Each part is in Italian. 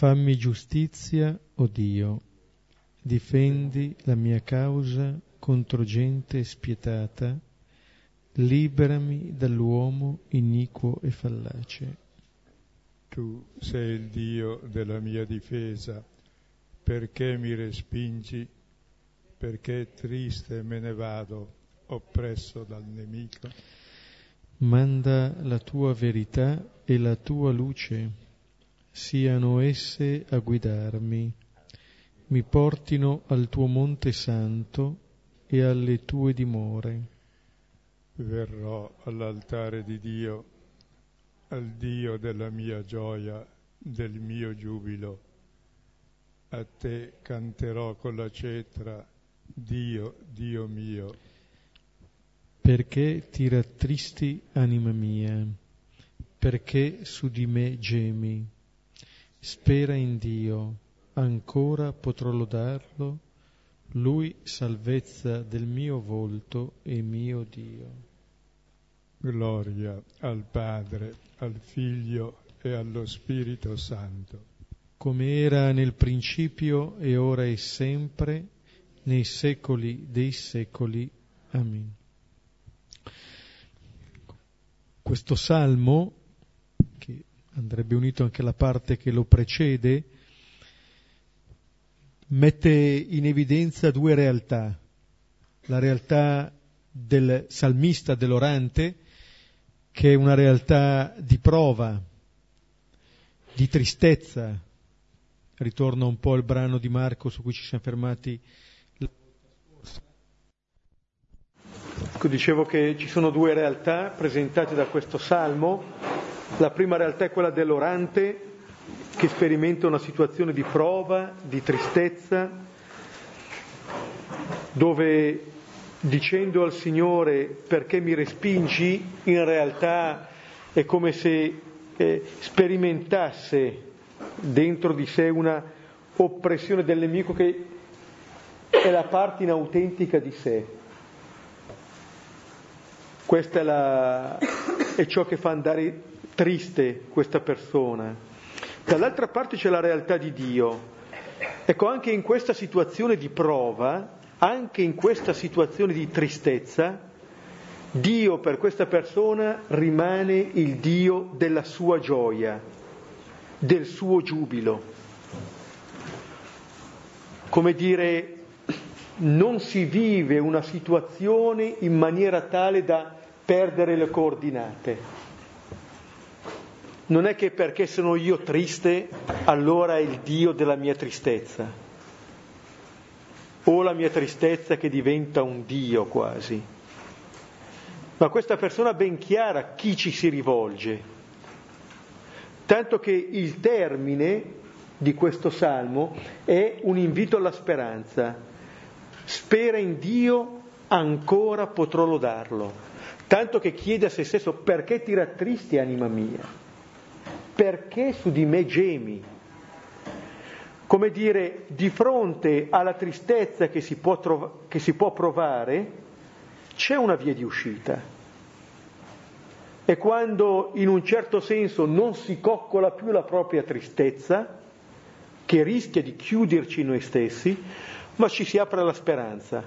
Fammi giustizia, o oh Dio, difendi la mia causa contro gente spietata, liberami dall'uomo iniquo e fallace. Tu sei il Dio della mia difesa, perché mi respingi, perché triste me ne vado, oppresso dal nemico. Manda la tua verità e la tua luce siano esse a guidarmi, mi portino al tuo monte santo e alle tue dimore. Verrò all'altare di Dio, al Dio della mia gioia, del mio giubilo. A te canterò con la cetra, Dio, Dio mio. Perché ti rattristi, anima mia? Perché su di me gemi? Spera in Dio, ancora potrò lodarlo, Lui salvezza del mio volto e mio Dio. Gloria al Padre, al Figlio e allo Spirito Santo. Come era nel principio e ora e sempre, nei secoli dei secoli. Amen. Questo salmo andrebbe unito anche la parte che lo precede, mette in evidenza due realtà. La realtà del salmista, dell'orante, che è una realtà di prova, di tristezza. Ritorna un po' il brano di Marco su cui ci siamo fermati Ecco, dicevo che ci sono due realtà presentate da questo salmo la prima realtà è quella dell'orante che sperimenta una situazione di prova, di tristezza, dove dicendo al Signore perché mi respingi, in realtà è come se eh, sperimentasse dentro di sé una oppressione del nemico che è la parte inautentica di sé. Questa è, la, è ciò che fa andare triste questa persona. Dall'altra parte c'è la realtà di Dio. Ecco, anche in questa situazione di prova, anche in questa situazione di tristezza, Dio per questa persona rimane il Dio della sua gioia, del suo giubilo. Come dire, non si vive una situazione in maniera tale da perdere le coordinate non è che perché sono io triste, allora è il Dio della mia tristezza, o la mia tristezza che diventa un Dio quasi. Ma questa persona ha ben chiara a chi ci si rivolge, tanto che il termine di questo salmo è un invito alla speranza. Spera in Dio, ancora potrò lodarlo. Tanto che chiede a se stesso perché ti rattristi anima mia? Perché su di me gemi? Come dire, di fronte alla tristezza che si può, trova, che si può provare, c'è una via di uscita. E quando in un certo senso non si coccola più la propria tristezza, che rischia di chiuderci noi stessi, ma ci si apre alla speranza.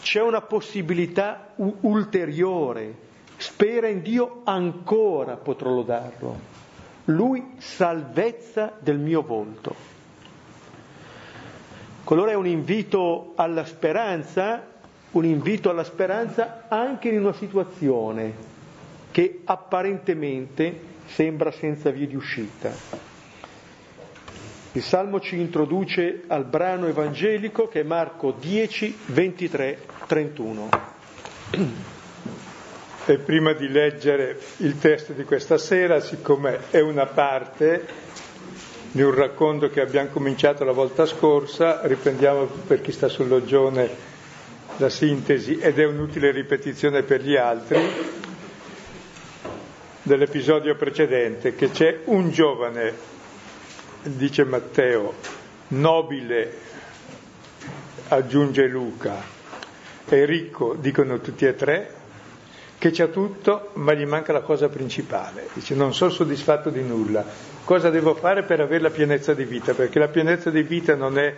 C'è una possibilità u- ulteriore spera in Dio ancora potrò lodarlo. Lui salvezza del mio volto. Allora è un invito alla speranza, un invito alla speranza anche in una situazione che apparentemente sembra senza via di uscita. Il Salmo ci introduce al brano evangelico che è Marco 10, 23, 31. E prima di leggere il testo di questa sera, siccome è una parte di un racconto che abbiamo cominciato la volta scorsa, riprendiamo per chi sta sul loggione la sintesi ed è un'utile ripetizione per gli altri dell'episodio precedente, che c'è un giovane, dice Matteo, nobile, aggiunge Luca, e ricco, dicono tutti e tre, che c'ha tutto, ma gli manca la cosa principale. Dice, non sono soddisfatto di nulla. Cosa devo fare per avere la pienezza di vita? Perché la pienezza di vita non è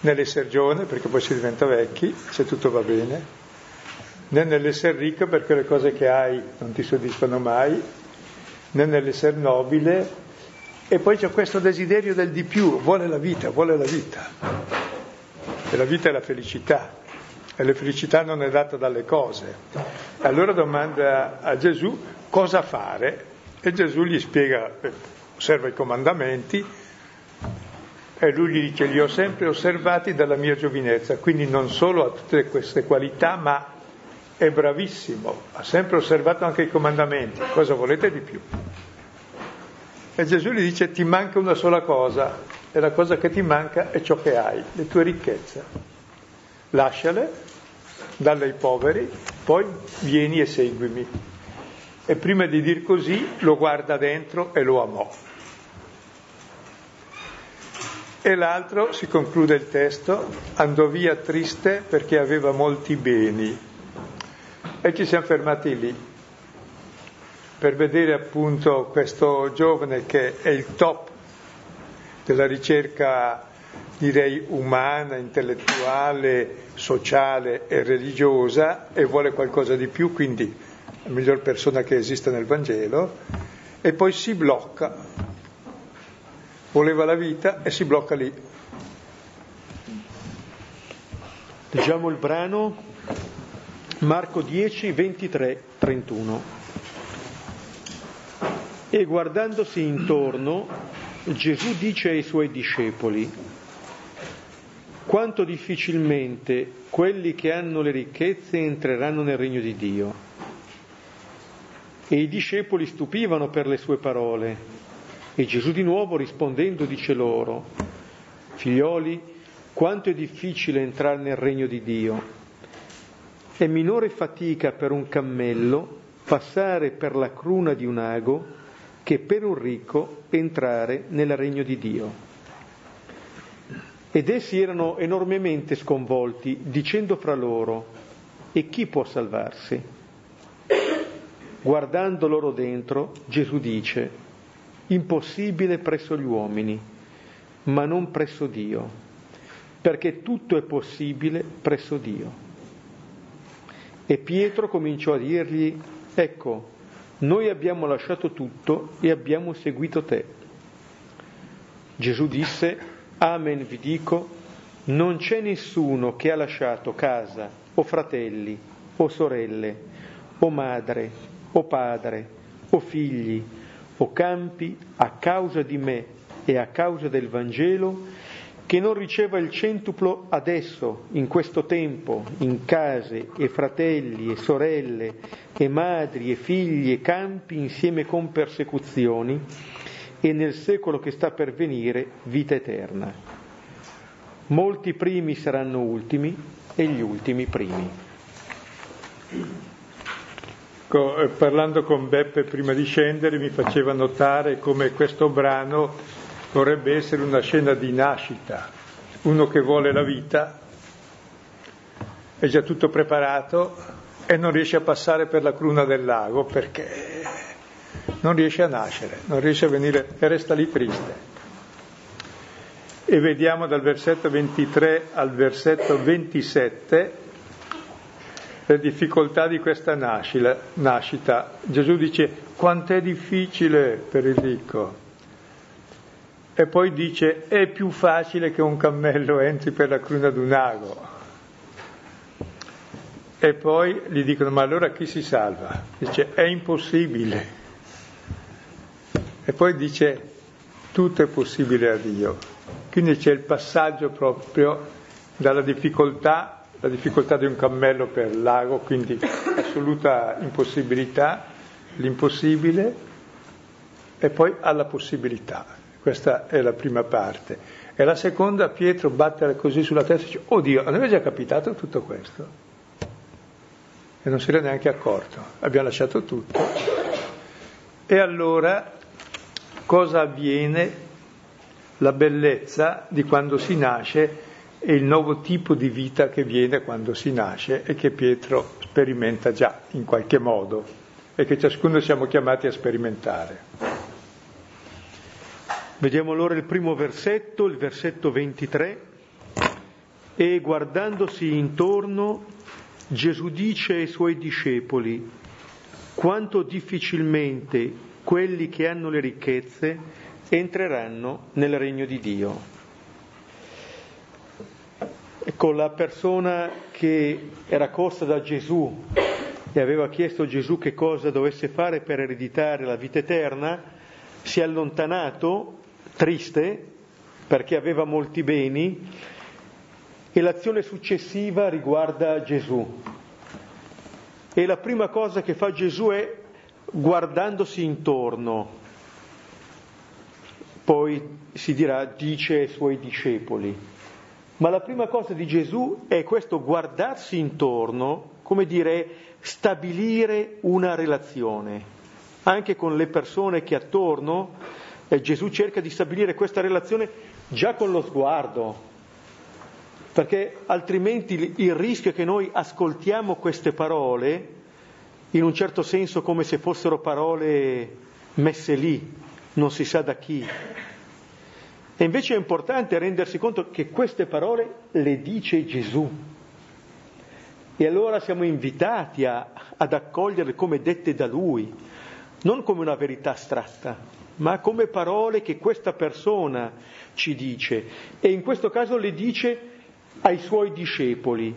nell'essere giovane, perché poi si diventa vecchi, se tutto va bene, né nell'essere ricco, perché le cose che hai non ti soddisfano mai, né nell'essere nobile. E poi c'è questo desiderio del di più, vuole la vita, vuole la vita. E la vita è la felicità e la felicità non è data dalle cose. Allora domanda a Gesù cosa fare e Gesù gli spiega, osserva i comandamenti e lui gli dice li ho sempre osservati dalla mia giovinezza, quindi non solo ha tutte queste qualità ma è bravissimo, ha sempre osservato anche i comandamenti, cosa volete di più? E Gesù gli dice ti manca una sola cosa e la cosa che ti manca è ciò che hai, le tue ricchezze. Lasciale dalle ai poveri, poi vieni e seguimi. E prima di dir così lo guarda dentro e lo amò. E l'altro, si conclude il testo, andò via triste perché aveva molti beni. E ci siamo fermati lì, per vedere appunto questo giovane che è il top della ricerca direi umana, intellettuale, sociale e religiosa e vuole qualcosa di più, quindi la miglior persona che esiste nel Vangelo, e poi si blocca. Voleva la vita e si blocca lì. Leggiamo il brano Marco 10, 23, 31. E guardandosi intorno, Gesù dice ai suoi discepoli, quanto difficilmente quelli che hanno le ricchezze entreranno nel regno di Dio. E i discepoli stupivano per le sue parole. E Gesù di nuovo rispondendo dice loro, figlioli, quanto è difficile entrare nel regno di Dio. È minore fatica per un cammello passare per la cruna di un ago che per un ricco entrare nel regno di Dio. Ed essi erano enormemente sconvolti, dicendo fra loro, e chi può salvarsi? Guardando loro dentro, Gesù dice, impossibile presso gli uomini, ma non presso Dio, perché tutto è possibile presso Dio. E Pietro cominciò a dirgli, ecco, noi abbiamo lasciato tutto e abbiamo seguito te. Gesù disse, Amen vi dico, non c'è nessuno che ha lasciato casa o fratelli o sorelle o madre o padre o figli o campi a causa di me e a causa del Vangelo che non riceva il centuplo adesso, in questo tempo, in case e fratelli e sorelle e madri e figli e campi insieme con persecuzioni e nel secolo che sta per venire vita eterna. Molti primi saranno ultimi e gli ultimi primi. Eh, parlando con Beppe prima di scendere mi faceva notare come questo brano vorrebbe essere una scena di nascita, uno che vuole la vita, è già tutto preparato e non riesce a passare per la cruna del lago perché non riesce a nascere, non riesce a venire e resta lì triste. E vediamo dal versetto 23 al versetto 27 le difficoltà di questa nascita. Gesù dice quant'è difficile per il ricco. E poi dice è più facile che un cammello entri per la cruna d'un ago. E poi gli dicono ma allora chi si salva? Dice è impossibile. E poi dice tutto è possibile a Dio. Quindi c'è il passaggio proprio dalla difficoltà, la difficoltà di un cammello per l'ago, quindi assoluta impossibilità, l'impossibile, e poi alla possibilità. Questa è la prima parte. E la seconda, Pietro battere così sulla testa e dice, oh Dio, a noi è già capitato tutto questo. E non ne è neanche accorto. Abbiamo lasciato tutto. E allora cosa avviene, la bellezza di quando si nasce e il nuovo tipo di vita che viene quando si nasce e che Pietro sperimenta già in qualche modo e che ciascuno siamo chiamati a sperimentare. Vediamo allora il primo versetto, il versetto 23. E guardandosi intorno, Gesù dice ai suoi discepoli, quanto difficilmente quelli che hanno le ricchezze entreranno nel regno di Dio. Ecco, la persona che era corsa da Gesù e aveva chiesto a Gesù che cosa dovesse fare per ereditare la vita eterna, si è allontanato triste perché aveva molti beni e l'azione successiva riguarda Gesù. E la prima cosa che fa Gesù è guardandosi intorno, poi si dirà dice ai suoi discepoli. Ma la prima cosa di Gesù è questo guardarsi intorno, come dire, stabilire una relazione, anche con le persone che attorno e Gesù cerca di stabilire questa relazione già con lo sguardo, perché altrimenti il rischio è che noi ascoltiamo queste parole in un certo senso come se fossero parole messe lì, non si sa da chi. E invece è importante rendersi conto che queste parole le dice Gesù. E allora siamo invitati a, ad accoglierle come dette da Lui, non come una verità astratta ma come parole che questa persona ci dice e in questo caso le dice ai suoi discepoli,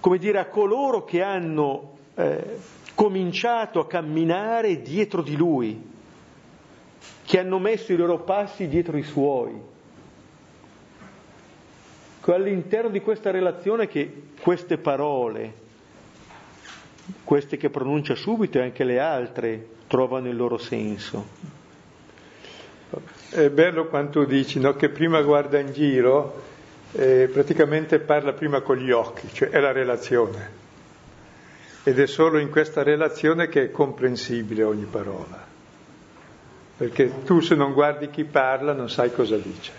come dire a coloro che hanno eh, cominciato a camminare dietro di lui, che hanno messo i loro passi dietro i suoi. All'interno di questa relazione che queste parole, queste che pronuncia subito e anche le altre, trovano il loro senso. È bello quanto dici, no? che prima guarda in giro, eh, praticamente parla prima con gli occhi, cioè è la relazione. Ed è solo in questa relazione che è comprensibile ogni parola. Perché tu se non guardi chi parla non sai cosa dice.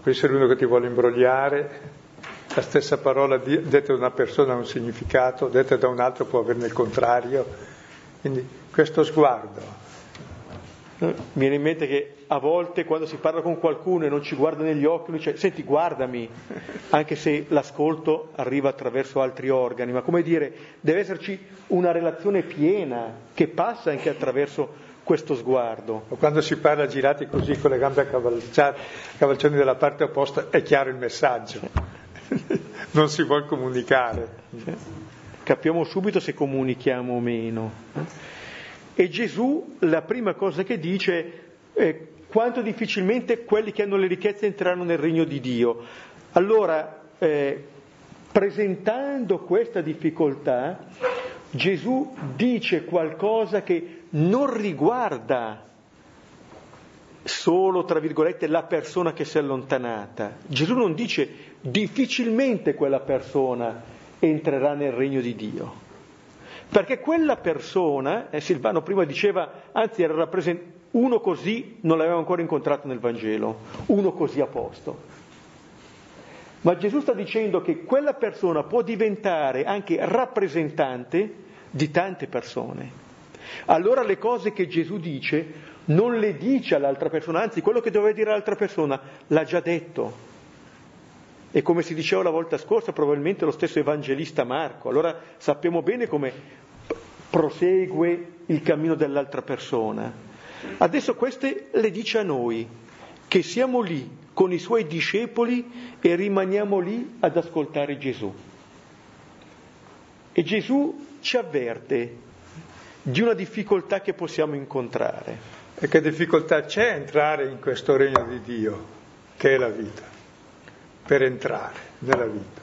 Può essere uno che ti vuole imbrogliare, la stessa parola detta da una persona ha un significato, detta da un altro può averne il contrario. Quindi questo sguardo. Mi viene in mente che a volte quando si parla con qualcuno e non ci guarda negli occhi, lui dice senti guardami, anche se l'ascolto arriva attraverso altri organi, ma come dire, deve esserci una relazione piena che passa anche attraverso questo sguardo. Quando si parla girati così con le gambe a cavalcioni dalla parte opposta è chiaro il messaggio, non si vuole comunicare. Capiamo subito se comunichiamo o meno. E Gesù la prima cosa che dice è quanto difficilmente quelli che hanno le ricchezze entreranno nel regno di Dio. Allora, eh, presentando questa difficoltà, Gesù dice qualcosa che non riguarda solo, tra virgolette, la persona che si è allontanata. Gesù non dice difficilmente quella persona entrerà nel regno di Dio. Perché quella persona, eh, Silvano prima diceva, anzi era rappresentato, uno così non l'aveva ancora incontrato nel Vangelo, uno così a posto. Ma Gesù sta dicendo che quella persona può diventare anche rappresentante di tante persone. Allora le cose che Gesù dice non le dice all'altra persona, anzi quello che doveva dire all'altra persona l'ha già detto. E come si diceva la volta scorsa, probabilmente lo stesso evangelista Marco. Allora sappiamo bene come prosegue il cammino dell'altra persona. Adesso queste le dice a noi, che siamo lì con i suoi discepoli e rimaniamo lì ad ascoltare Gesù. E Gesù ci avverte di una difficoltà che possiamo incontrare. E che difficoltà c'è entrare in questo regno di Dio, che è la vita, per entrare nella vita.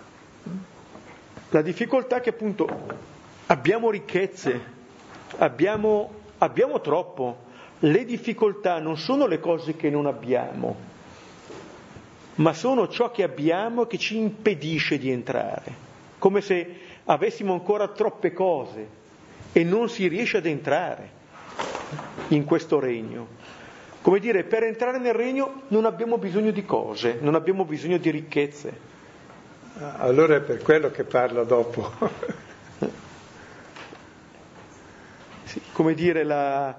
La difficoltà è che appunto Abbiamo ricchezze, abbiamo, abbiamo troppo. Le difficoltà non sono le cose che non abbiamo, ma sono ciò che abbiamo che ci impedisce di entrare, come se avessimo ancora troppe cose e non si riesce ad entrare in questo regno. Come dire, per entrare nel regno non abbiamo bisogno di cose, non abbiamo bisogno di ricchezze, Allora è per quello che parla dopo. sì, come dire, la...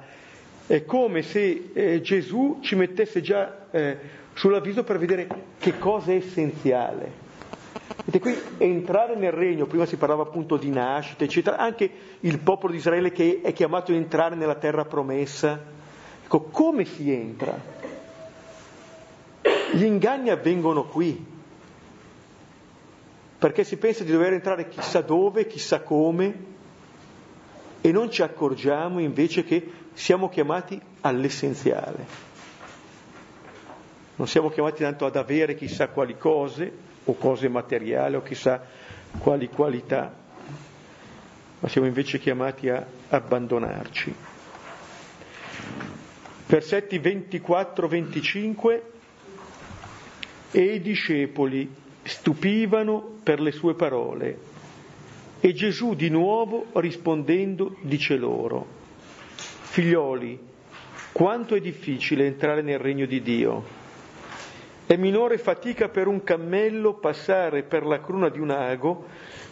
è come se eh, Gesù ci mettesse già eh, sull'avviso per vedere che cosa è essenziale. Vedete qui entrare nel regno, prima si parlava appunto di nascita, eccetera, anche il popolo di Israele che è chiamato ad entrare nella terra promessa. Ecco, come si entra? Gli inganni avvengono qui, perché si pensa di dover entrare chissà dove, chissà come, e non ci accorgiamo invece che siamo chiamati all'essenziale. Non siamo chiamati tanto ad avere chissà quali cose, o cose materiali, o chissà quali qualità, ma siamo invece chiamati a abbandonarci. Versetti 24-25 e i discepoli stupivano per le sue parole. E Gesù di nuovo rispondendo dice loro, figlioli, quanto è difficile entrare nel regno di Dio. È minore fatica per un cammello passare per la cruna di un ago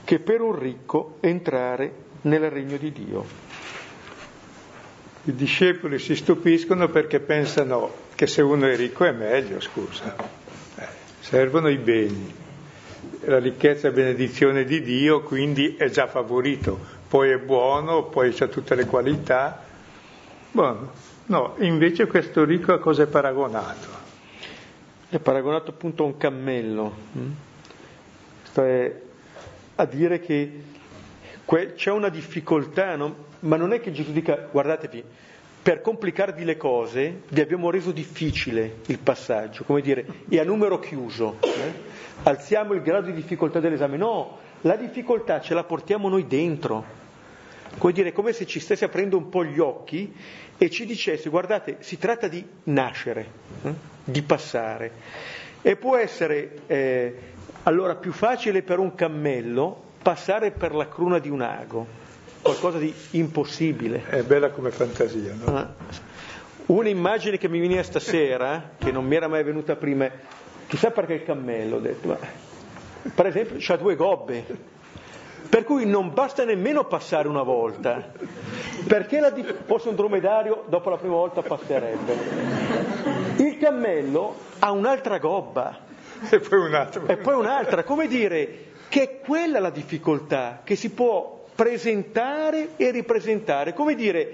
che per un ricco entrare nel regno di Dio. I discepoli si stupiscono perché pensano che se uno è ricco è meglio, scusa. Eh, servono i beni la ricchezza e benedizione di Dio, quindi è già favorito, poi è buono, poi ha tutte le qualità. Buono. No, invece questo ricco a cosa è paragonato? È paragonato appunto a un cammello. Mm? Sto a dire che c'è una difficoltà, no? ma non è che Gesù dica guardatevi, per complicarvi le cose vi abbiamo reso difficile il passaggio, come dire, è a numero chiuso. Eh? Alziamo il grado di difficoltà dell'esame, no, la difficoltà ce la portiamo noi dentro. Come dire, come se ci stesse aprendo un po' gli occhi e ci dicesse, guardate, si tratta di nascere, eh? di passare. E può essere eh, allora più facile per un cammello passare per la cruna di un ago, qualcosa di impossibile. È bella come fantasia, no? Ah. Un'immagine che mi viene stasera, che non mi era mai venuta prima, Chissà perché il cammello, ho detto, ma, per esempio, ha due gobbe, per cui non basta nemmeno passare una volta, perché la, fosse un dromedario dopo la prima volta passerebbe. Il cammello ha un'altra gobba. E poi un'altra. E poi un'altra, come dire che è quella la difficoltà, che si può presentare e ripresentare, come dire,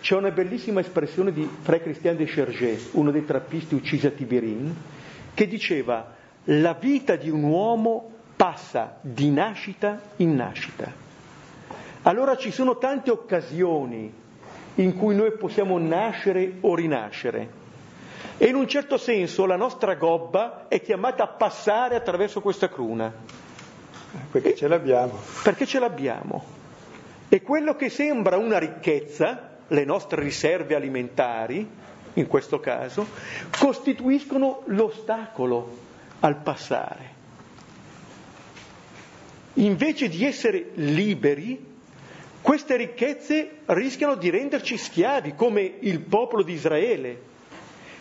c'è una bellissima espressione di Frère Christian de Chergé, uno dei trappisti uccisi a Tiberin, che diceva la vita di un uomo passa di nascita in nascita. Allora ci sono tante occasioni in cui noi possiamo nascere o rinascere. E in un certo senso la nostra gobba è chiamata a passare attraverso questa cruna. Perché ce l'abbiamo. Perché ce l'abbiamo. E quello che sembra una ricchezza, le nostre riserve alimentari, in questo caso, costituiscono l'ostacolo al passare. Invece di essere liberi, queste ricchezze rischiano di renderci schiavi, come il popolo di Israele,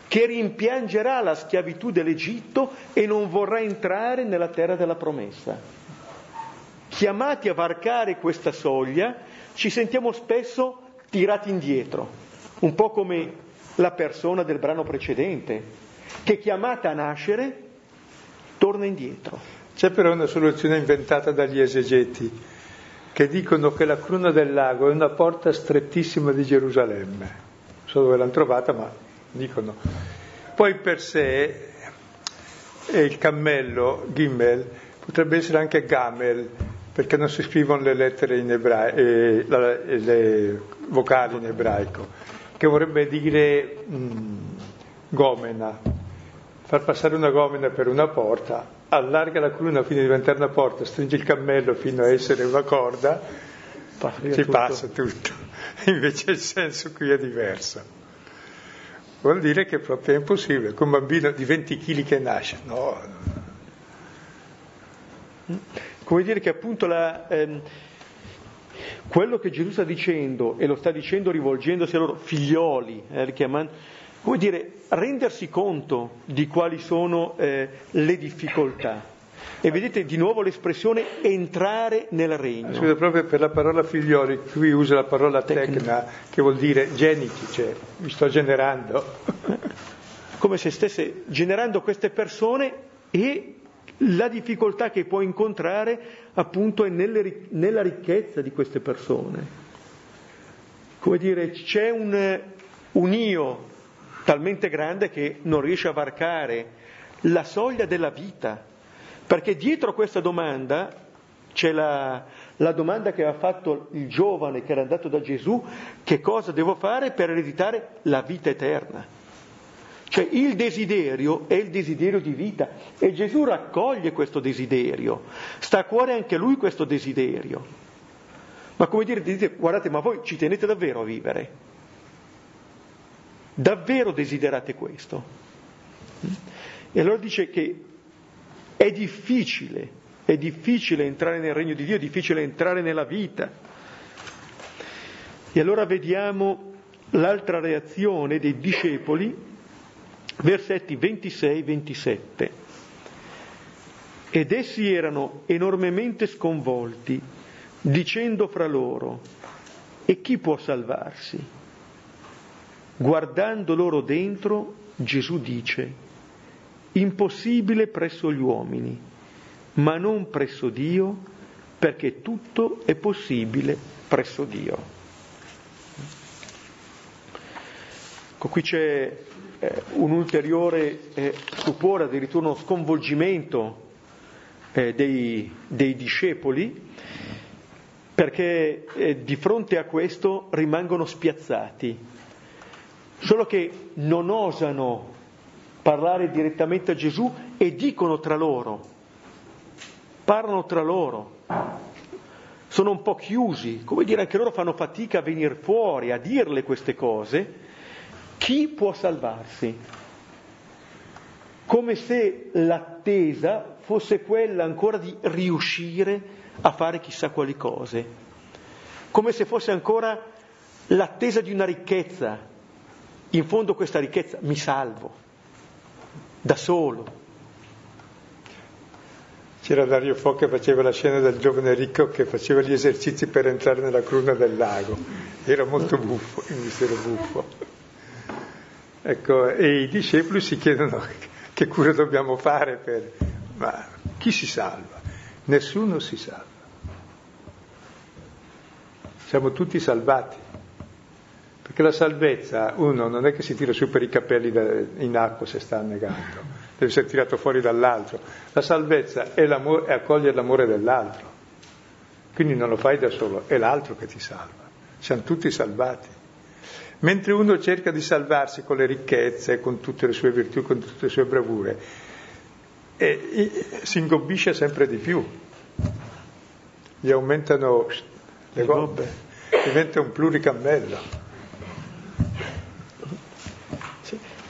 che rimpiangerà la schiavitù dell'Egitto e non vorrà entrare nella terra della promessa. Chiamati a varcare questa soglia, ci sentiamo spesso tirati indietro, un po' come la persona del brano precedente, che chiamata a nascere torna indietro. C'è però una soluzione inventata dagli esegeti che dicono che la cruna del lago è una porta strettissima di Gerusalemme. Non so dove l'hanno trovata, ma dicono. Poi per sé e il cammello, Gimmel, potrebbe essere anche Gamel, perché non si scrivono le lettere in ebraico, eh, le vocali in ebraico che vorrebbe dire mh, mm, gomena, far passare una gomena per una porta, allarga la cruna fino a diventare una porta, stringe il cammello fino a essere una corda, Passa ci tutto. passa tutto. Invece il senso qui è diverso. Vuol dire che proprio è impossibile, con un bambino di 20 kg che nasce, no. Come dire che appunto la... Ehm, quello che Gesù sta dicendo, e lo sta dicendo rivolgendosi a loro figlioli, eh, come dire, rendersi conto di quali sono eh, le difficoltà. E vedete di nuovo l'espressione entrare nel regno. Scusa, proprio per la parola figlioli, qui usa la parola tecna, che vuol dire geniti, cioè mi sto generando. Come se stesse generando queste persone e la difficoltà che può incontrare appunto è nelle, nella ricchezza di queste persone. Come dire, c'è un, un io talmente grande che non riesce a varcare la soglia della vita, perché dietro questa domanda c'è la, la domanda che aveva fatto il giovane che era andato da Gesù, che cosa devo fare per ereditare la vita eterna? Cioè il desiderio è il desiderio di vita e Gesù raccoglie questo desiderio, sta a cuore anche lui questo desiderio. Ma come dire, dite, guardate, ma voi ci tenete davvero a vivere? Davvero desiderate questo? E allora dice che è difficile, è difficile entrare nel regno di Dio, è difficile entrare nella vita. E allora vediamo l'altra reazione dei discepoli versetti 26-27. Ed essi erano enormemente sconvolti, dicendo fra loro, e chi può salvarsi? Guardando loro dentro, Gesù dice, impossibile presso gli uomini, ma non presso Dio, perché tutto è possibile presso Dio. Ecco, qui c'è eh, un ulteriore eh, stupore, addirittura uno sconvolgimento eh, dei, dei, discepoli, perché eh, di fronte a questo rimangono spiazzati, solo che non osano parlare direttamente a Gesù e dicono tra loro, parlano tra loro, sono un po' chiusi, come dire anche loro fanno fatica a venire fuori, a dirle queste cose, chi può salvarsi? Come se l'attesa fosse quella ancora di riuscire a fare chissà quali cose, come se fosse ancora l'attesa di una ricchezza. In fondo questa ricchezza mi salvo, da solo. C'era Dario Fo che faceva la scena del giovane ricco che faceva gli esercizi per entrare nella cruna del lago. Era molto buffo, il mistero buffo. Ecco, e i discepoli si chiedono che cura dobbiamo fare per... Ma chi si salva? Nessuno si salva. Siamo tutti salvati. Perché la salvezza, uno non è che si tira su per i capelli in acqua se sta annegando, deve essere tirato fuori dall'altro. La salvezza è, è accogliere l'amore dell'altro. Quindi non lo fai da solo, è l'altro che ti salva. Siamo tutti salvati. Mentre uno cerca di salvarsi con le ricchezze, con tutte le sue virtù, con tutte le sue bravure, e, e, si ingobbisce sempre di più. Gli aumentano le gobbe, diventa un pluricammello.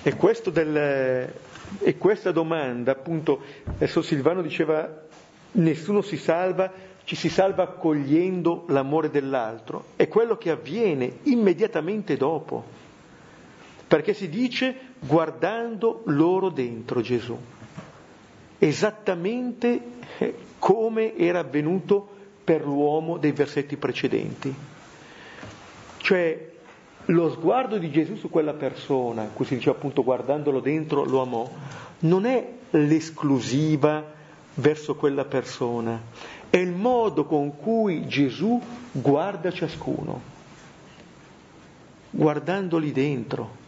E, del, e questa domanda, appunto, adesso Silvano diceva nessuno si salva ci si salva accogliendo l'amore dell'altro, è quello che avviene immediatamente dopo, perché si dice guardando loro dentro Gesù, esattamente eh, come era avvenuto per l'uomo dei versetti precedenti. Cioè lo sguardo di Gesù su quella persona, cui si dice appunto guardandolo dentro lo amò, non è l'esclusiva verso quella persona, è il modo con cui Gesù guarda ciascuno, guardandoli dentro.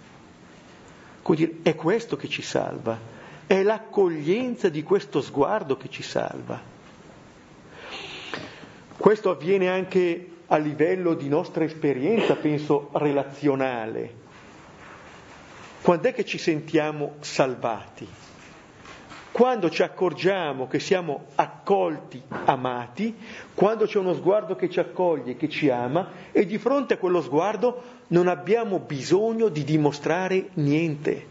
È questo che ci salva, è l'accoglienza di questo sguardo che ci salva. Questo avviene anche a livello di nostra esperienza, penso, relazionale. Quando è che ci sentiamo salvati? Quando ci accorgiamo che siamo accolti, amati, quando c'è uno sguardo che ci accoglie, che ci ama e di fronte a quello sguardo non abbiamo bisogno di dimostrare niente.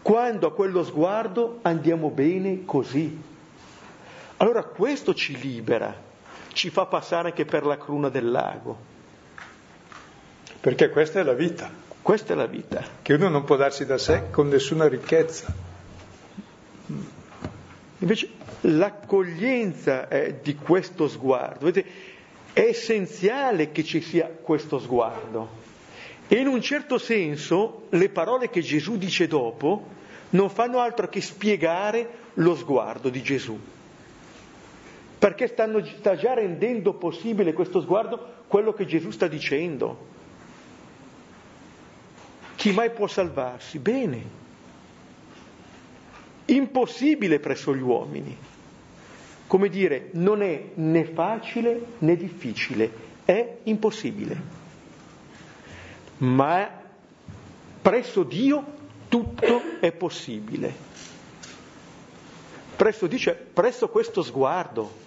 Quando a quello sguardo andiamo bene così. Allora questo ci libera, ci fa passare anche per la cruna del lago. Perché questa è la vita. Questa è la vita. Che uno non può darsi da sé con nessuna ricchezza. Invece l'accoglienza eh, di questo sguardo, vedete, è essenziale che ci sia questo sguardo. E in un certo senso le parole che Gesù dice dopo non fanno altro che spiegare lo sguardo di Gesù. Perché stanno, sta già rendendo possibile questo sguardo quello che Gesù sta dicendo. Chi mai può salvarsi? Bene. Impossibile presso gli uomini. Come dire, non è né facile né difficile, è impossibile. Ma presso Dio tutto è possibile. Presso dice, presso questo sguardo.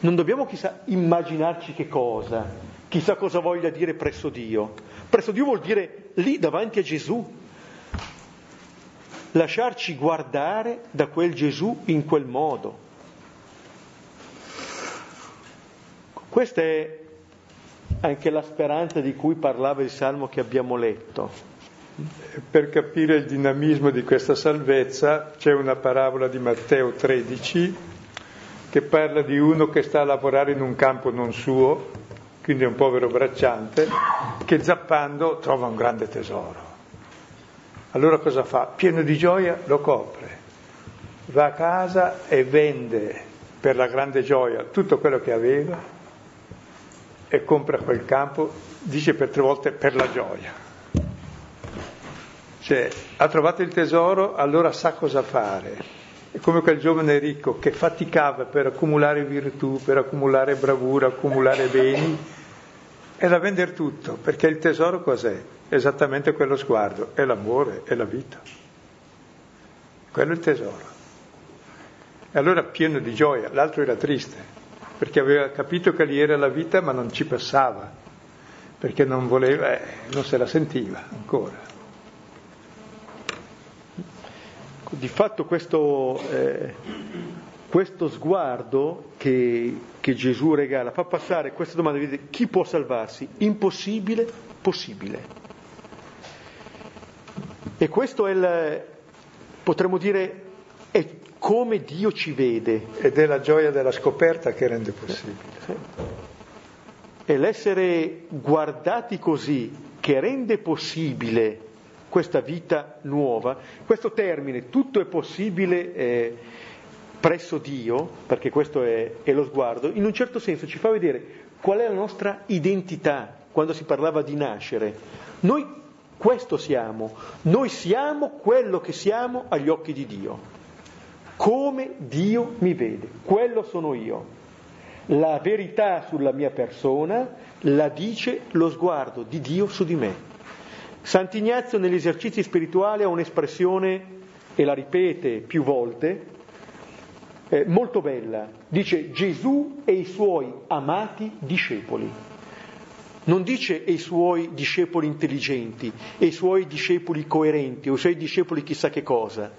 Non dobbiamo chissà immaginarci che cosa, chissà cosa voglia dire presso Dio. Presso Dio vuol dire lì davanti a Gesù. Lasciarci guardare da quel Gesù in quel modo. Questa è anche la speranza di cui parlava il salmo che abbiamo letto. Per capire il dinamismo di questa salvezza c'è una parabola di Matteo 13 che parla di uno che sta a lavorare in un campo non suo, quindi è un povero bracciante, che zappando trova un grande tesoro. Allora cosa fa? Pieno di gioia lo copre, va a casa e vende per la grande gioia tutto quello che aveva e compra quel campo, dice per tre volte per la gioia. Cioè, ha trovato il tesoro, allora sa cosa fare. È come quel giovane ricco che faticava per accumulare virtù, per accumulare bravura, accumulare beni, è da vendere tutto, perché il tesoro cos'è? Esattamente quello sguardo, è l'amore, è la vita. Quello è il tesoro. E allora pieno di gioia, l'altro era triste, perché aveva capito che lì era la vita ma non ci passava, perché non voleva, eh, non se la sentiva ancora. di fatto questo, eh, questo sguardo che, che, Gesù regala fa passare questa domanda, chi può salvarsi? Impossibile, possibile. E questo è il, potremmo dire, è come Dio ci vede. Ed è la gioia della scoperta che rende possibile. È l'essere guardati così che rende possibile questa vita nuova. Questo termine, tutto è possibile eh, presso Dio, perché questo è, è lo sguardo, in un certo senso ci fa vedere qual è la nostra identità quando si parlava di nascere. Noi questo siamo, noi siamo quello che siamo agli occhi di Dio, come Dio mi vede, quello sono io. La verità sulla mia persona la dice lo sguardo di Dio su di me. Sant'Ignazio negli esercizi spirituali ha un'espressione, e la ripete più volte, eh, molto bella. Dice Gesù e i suoi amati discepoli. Non dice i suoi discepoli intelligenti, i suoi discepoli coerenti, o i suoi discepoli chissà che cosa,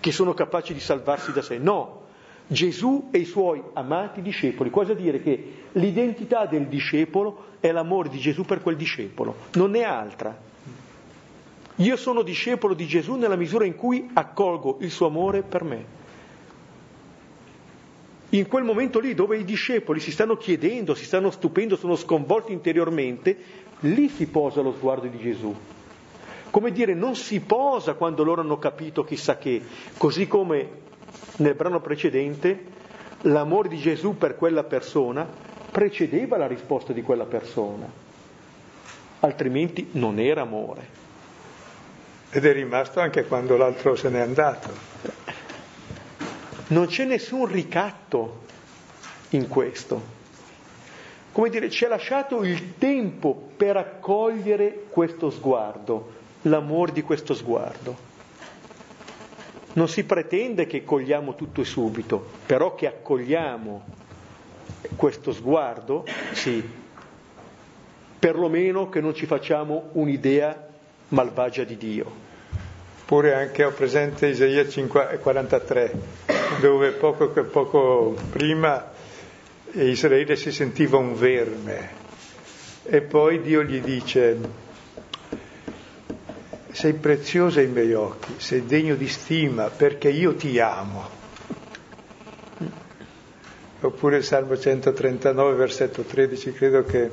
che sono capaci di salvarsi da sé. No, Gesù e i suoi amati discepoli. Cosa dire? Che l'identità del discepolo è l'amore di Gesù per quel discepolo, non è altra. Io sono discepolo di Gesù nella misura in cui accolgo il suo amore per me. In quel momento lì dove i discepoli si stanno chiedendo, si stanno stupendo, sono sconvolti interiormente, lì si posa lo sguardo di Gesù. Come dire, non si posa quando loro hanno capito chissà che, così come nel brano precedente l'amore di Gesù per quella persona precedeva la risposta di quella persona, altrimenti non era amore ed è rimasto anche quando l'altro se n'è andato. Non c'è nessun ricatto in questo. Come dire, ci ha lasciato il tempo per accogliere questo sguardo, l'amore di questo sguardo. Non si pretende che cogliamo tutto e subito, però che accogliamo questo sguardo, sì, perlomeno che non ci facciamo un'idea malvagia di Dio. Oppure anche ho presente Isaia 43, dove poco, poco prima Israele si sentiva un verme e poi Dio gli dice sei preziosa ai miei occhi, sei degno di stima perché io ti amo. oppure il Salmo 139, versetto 13, credo che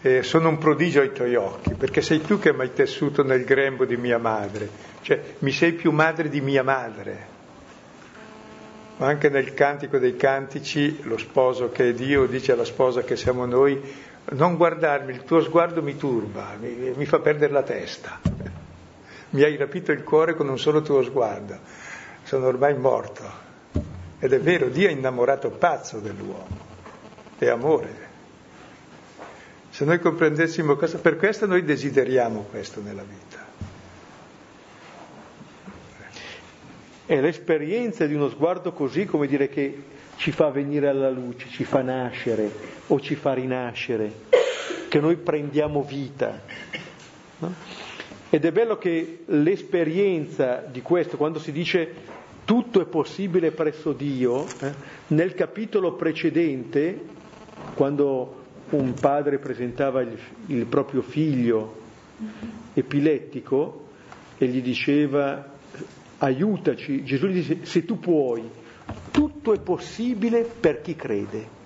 eh, sono un prodigio ai tuoi occhi, perché sei tu che mi hai tessuto nel grembo di mia madre, cioè mi sei più madre di mia madre. Ma anche nel Cantico dei Cantici, lo sposo che è Dio dice alla sposa che siamo noi, non guardarmi, il tuo sguardo mi turba, mi, mi fa perdere la testa. Mi hai rapito il cuore con un solo tuo sguardo. Sono ormai morto. Ed è vero, Dio è innamorato pazzo dell'uomo. È amore. Se noi comprendessimo cosa, per questo noi desideriamo questo nella vita. È l'esperienza di uno sguardo così come dire che ci fa venire alla luce, ci fa nascere o ci fa rinascere, che noi prendiamo vita. No? Ed è bello che l'esperienza di questo, quando si dice tutto è possibile presso Dio, eh, nel capitolo precedente, quando un padre presentava il, il proprio figlio epilettico e gli diceva aiutaci, Gesù gli dice se tu puoi, tutto è possibile per chi crede.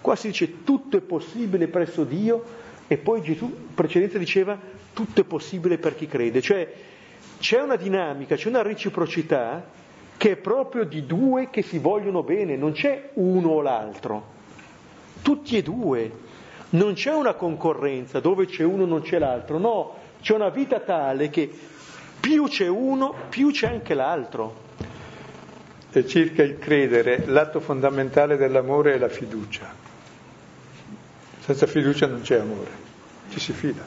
Qua si dice tutto è possibile presso Dio. E poi Gesù in precedenza diceva tutto è possibile per chi crede, cioè c'è una dinamica, c'è una reciprocità che è proprio di due che si vogliono bene, non c'è uno o l'altro, tutti e due, non c'è una concorrenza dove c'è uno non c'è l'altro, no, c'è una vita tale che più c'è uno, più c'è anche l'altro. E circa il credere, l'atto fondamentale dell'amore è la fiducia. Senza fiducia non c'è amore, ci si fida.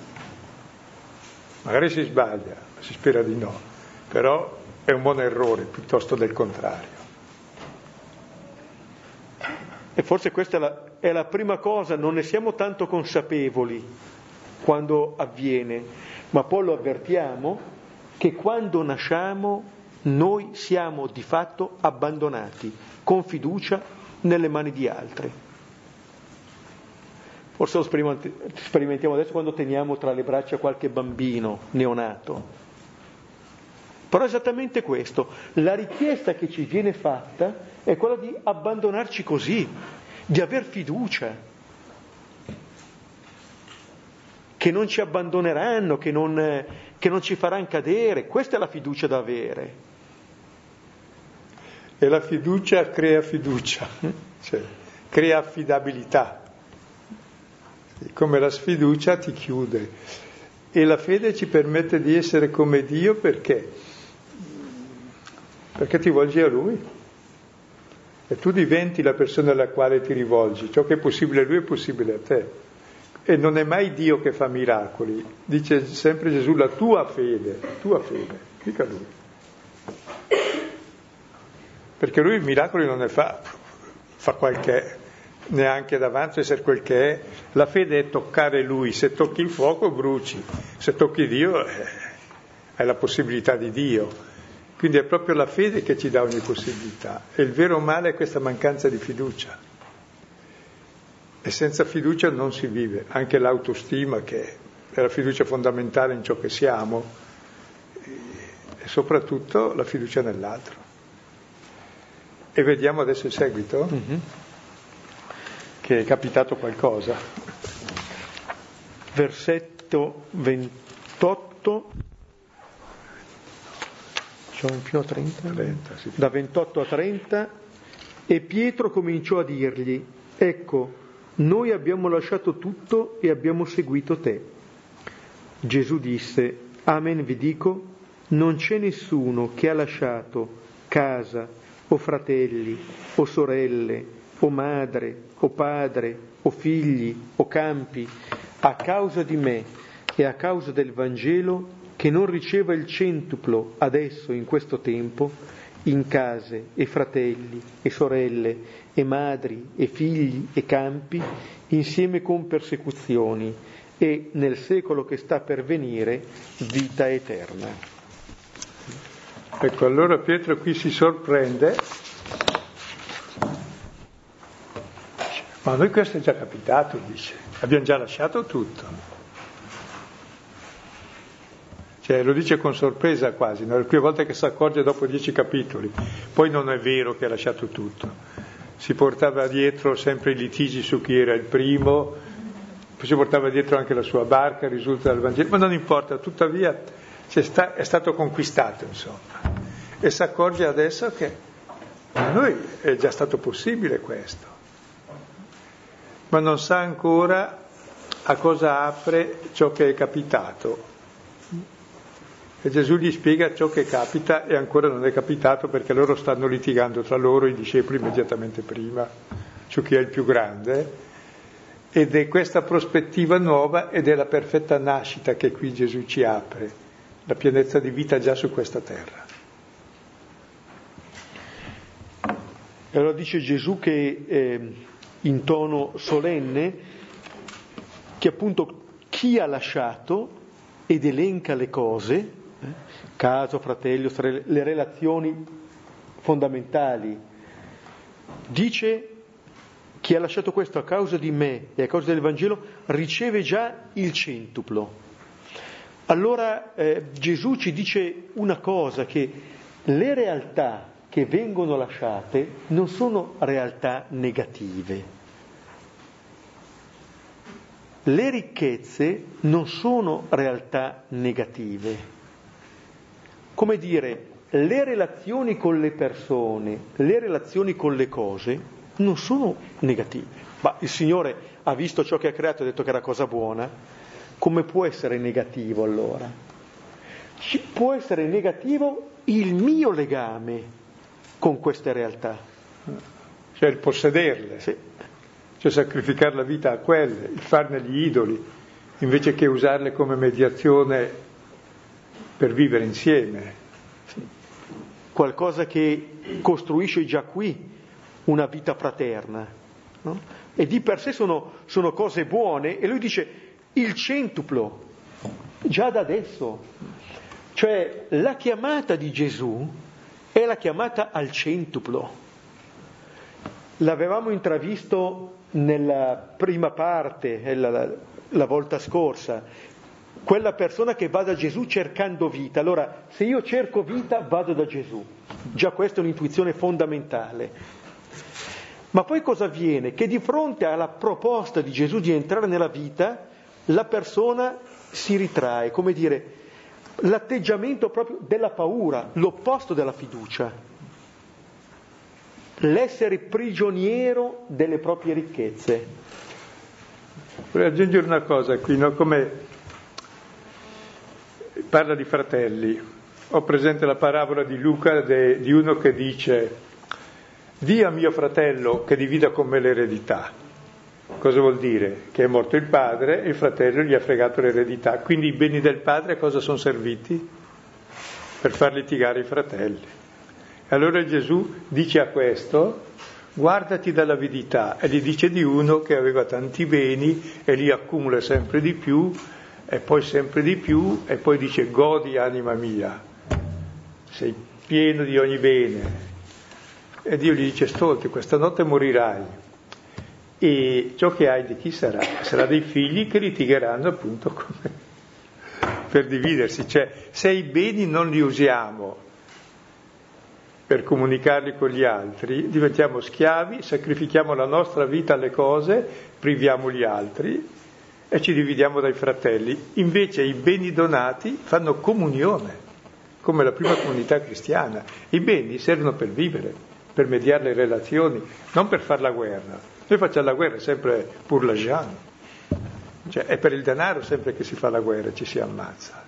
Magari si sbaglia, si spera di no, però è un buon errore piuttosto del contrario. E forse questa è la, è la prima cosa, non ne siamo tanto consapevoli quando avviene, ma poi lo avvertiamo che quando nasciamo noi siamo di fatto abbandonati con fiducia nelle mani di altri. Forse lo sperimentiamo adesso quando teniamo tra le braccia qualche bambino neonato. Però è esattamente questo, la richiesta che ci viene fatta è quella di abbandonarci così, di aver fiducia, che non ci abbandoneranno, che non, che non ci faranno cadere, questa è la fiducia da avere. E la fiducia crea fiducia, cioè, crea affidabilità come la sfiducia ti chiude e la fede ci permette di essere come Dio perché? Perché ti volgi a Lui e tu diventi la persona alla quale ti rivolgi, ciò che è possibile a Lui è possibile a te. E non è mai Dio che fa miracoli, dice sempre Gesù la tua fede, la tua fede, mica Lui. Perché Lui miracoli non ne fa, fa qualche neanche davanti essere quel che è. La fede è toccare Lui, se tocchi il fuoco bruci, se tocchi Dio eh, hai la possibilità di Dio. Quindi è proprio la fede che ci dà ogni possibilità. E il vero male è questa mancanza di fiducia. E senza fiducia non si vive, anche l'autostima che è la fiducia fondamentale in ciò che siamo e soprattutto la fiducia nell'altro. E vediamo adesso il seguito? Mm-hmm che è capitato qualcosa. Versetto 28, fino a 30, 30 sì. da 28 a 30, e Pietro cominciò a dirgli, ecco, noi abbiamo lasciato tutto e abbiamo seguito te. Gesù disse, Amen vi dico, non c'è nessuno che ha lasciato casa o fratelli o sorelle o madre, o padre, o figli, o campi, a causa di me e a causa del Vangelo, che non riceva il centuplo adesso in questo tempo, in case e fratelli e sorelle e madri e figli e campi, insieme con persecuzioni e nel secolo che sta per venire vita eterna. Ecco, allora Pietro qui si sorprende Ma a noi questo è già capitato, dice, abbiamo già lasciato tutto. Cioè, lo dice con sorpresa quasi, no? le prime volte che si accorge dopo dieci capitoli, poi non è vero che ha lasciato tutto. si portava dietro sempre i litigi su chi era il primo, poi si portava dietro anche la sua barca, risulta dal Vangelo, ma non importa, tuttavia sta, è stato conquistato, insomma. E si accorge adesso che a noi è già stato possibile questo, ma non sa ancora a cosa apre ciò che è capitato. E Gesù gli spiega ciò che capita e ancora non è capitato perché loro stanno litigando tra loro, i discepoli immediatamente prima, su chi è il più grande. Ed è questa prospettiva nuova ed è la perfetta nascita che qui Gesù ci apre, la pienezza di vita già su questa terra. E allora dice Gesù che eh, in tono solenne che appunto chi ha lasciato ed elenca le cose, caso, fratello, le relazioni fondamentali, dice chi ha lasciato questo a causa di me e a causa del Vangelo riceve già il centuplo. Allora eh, Gesù ci dice una cosa, che le realtà che vengono lasciate non sono realtà negative. Le ricchezze non sono realtà negative. Come dire, le relazioni con le persone, le relazioni con le cose non sono negative. Ma il Signore ha visto ciò che ha creato e ha detto che era cosa buona. Come può essere negativo allora? Ci può essere negativo il mio legame con queste realtà. Cioè il possederle, sì. cioè sacrificare la vita a quelle, il farne gli idoli, invece che usarle come mediazione per vivere insieme. Qualcosa che costruisce già qui una vita fraterna. No? E di per sé sono, sono cose buone e lui dice il centuplo, già da adesso. Cioè la chiamata di Gesù è la chiamata al centuplo. L'avevamo intravisto nella prima parte, eh, la, la volta scorsa, quella persona che va da Gesù cercando vita. Allora, se io cerco vita, vado da Gesù. Già questa è un'intuizione fondamentale. Ma poi cosa avviene? Che di fronte alla proposta di Gesù di entrare nella vita, la persona si ritrae, come dire, l'atteggiamento proprio della paura, l'opposto della fiducia, l'essere prigioniero delle proprie ricchezze. Vorrei aggiungere una cosa qui, no? come parla di fratelli. Ho presente la parabola di Luca de, di uno che dice, di a mio fratello che divida con me l'eredità. Cosa vuol dire? Che è morto il padre e il fratello gli ha fregato l'eredità. Quindi i beni del padre a cosa sono serviti? Per far litigare i fratelli. Allora Gesù dice a questo, guardati dall'avidità, e gli dice di uno che aveva tanti beni e li accumula sempre di più, e poi sempre di più, e poi dice godi anima mia, sei pieno di ogni bene. E Dio gli dice stolti, questa notte morirai e ciò che hai di chi sarà? Sarà dei figli che litigheranno appunto come per dividersi, cioè se i beni non li usiamo per comunicarli con gli altri, diventiamo schiavi, sacrifichiamo la nostra vita alle cose, priviamo gli altri e ci dividiamo dai fratelli. Invece i beni donati fanno comunione, come la prima comunità cristiana. I beni servono per vivere, per mediare le relazioni, non per fare la guerra. Noi facciamo la guerra sempre pur la Jean, cioè è per il denaro sempre che si fa la guerra, ci si ammazza.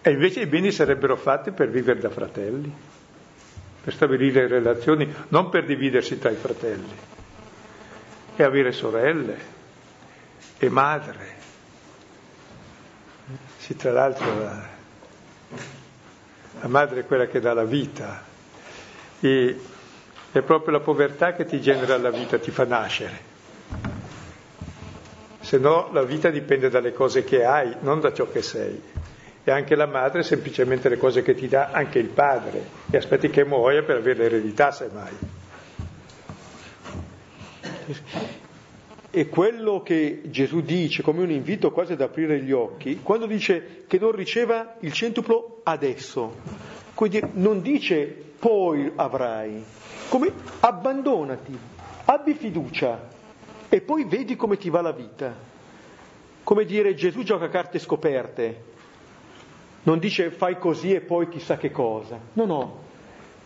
E invece i beni sarebbero fatti per vivere da fratelli, per stabilire relazioni, non per dividersi tra i fratelli, e avere sorelle e madre. Sì, tra l'altro la, la madre è quella che dà la vita. E è proprio la povertà che ti genera la vita, ti fa nascere. Se no la vita dipende dalle cose che hai, non da ciò che sei. E anche la madre semplicemente le cose che ti dà anche il padre. E aspetti che muoia per avere l'eredità, semmai. E quello che Gesù dice come un invito quasi ad aprire gli occhi, quando dice che non riceva il centuplo adesso, quindi non dice poi avrai, come abbandonati, abbi fiducia e poi vedi come ti va la vita. Come dire Gesù gioca a carte scoperte, non dice fai così e poi chissà che cosa. No, no,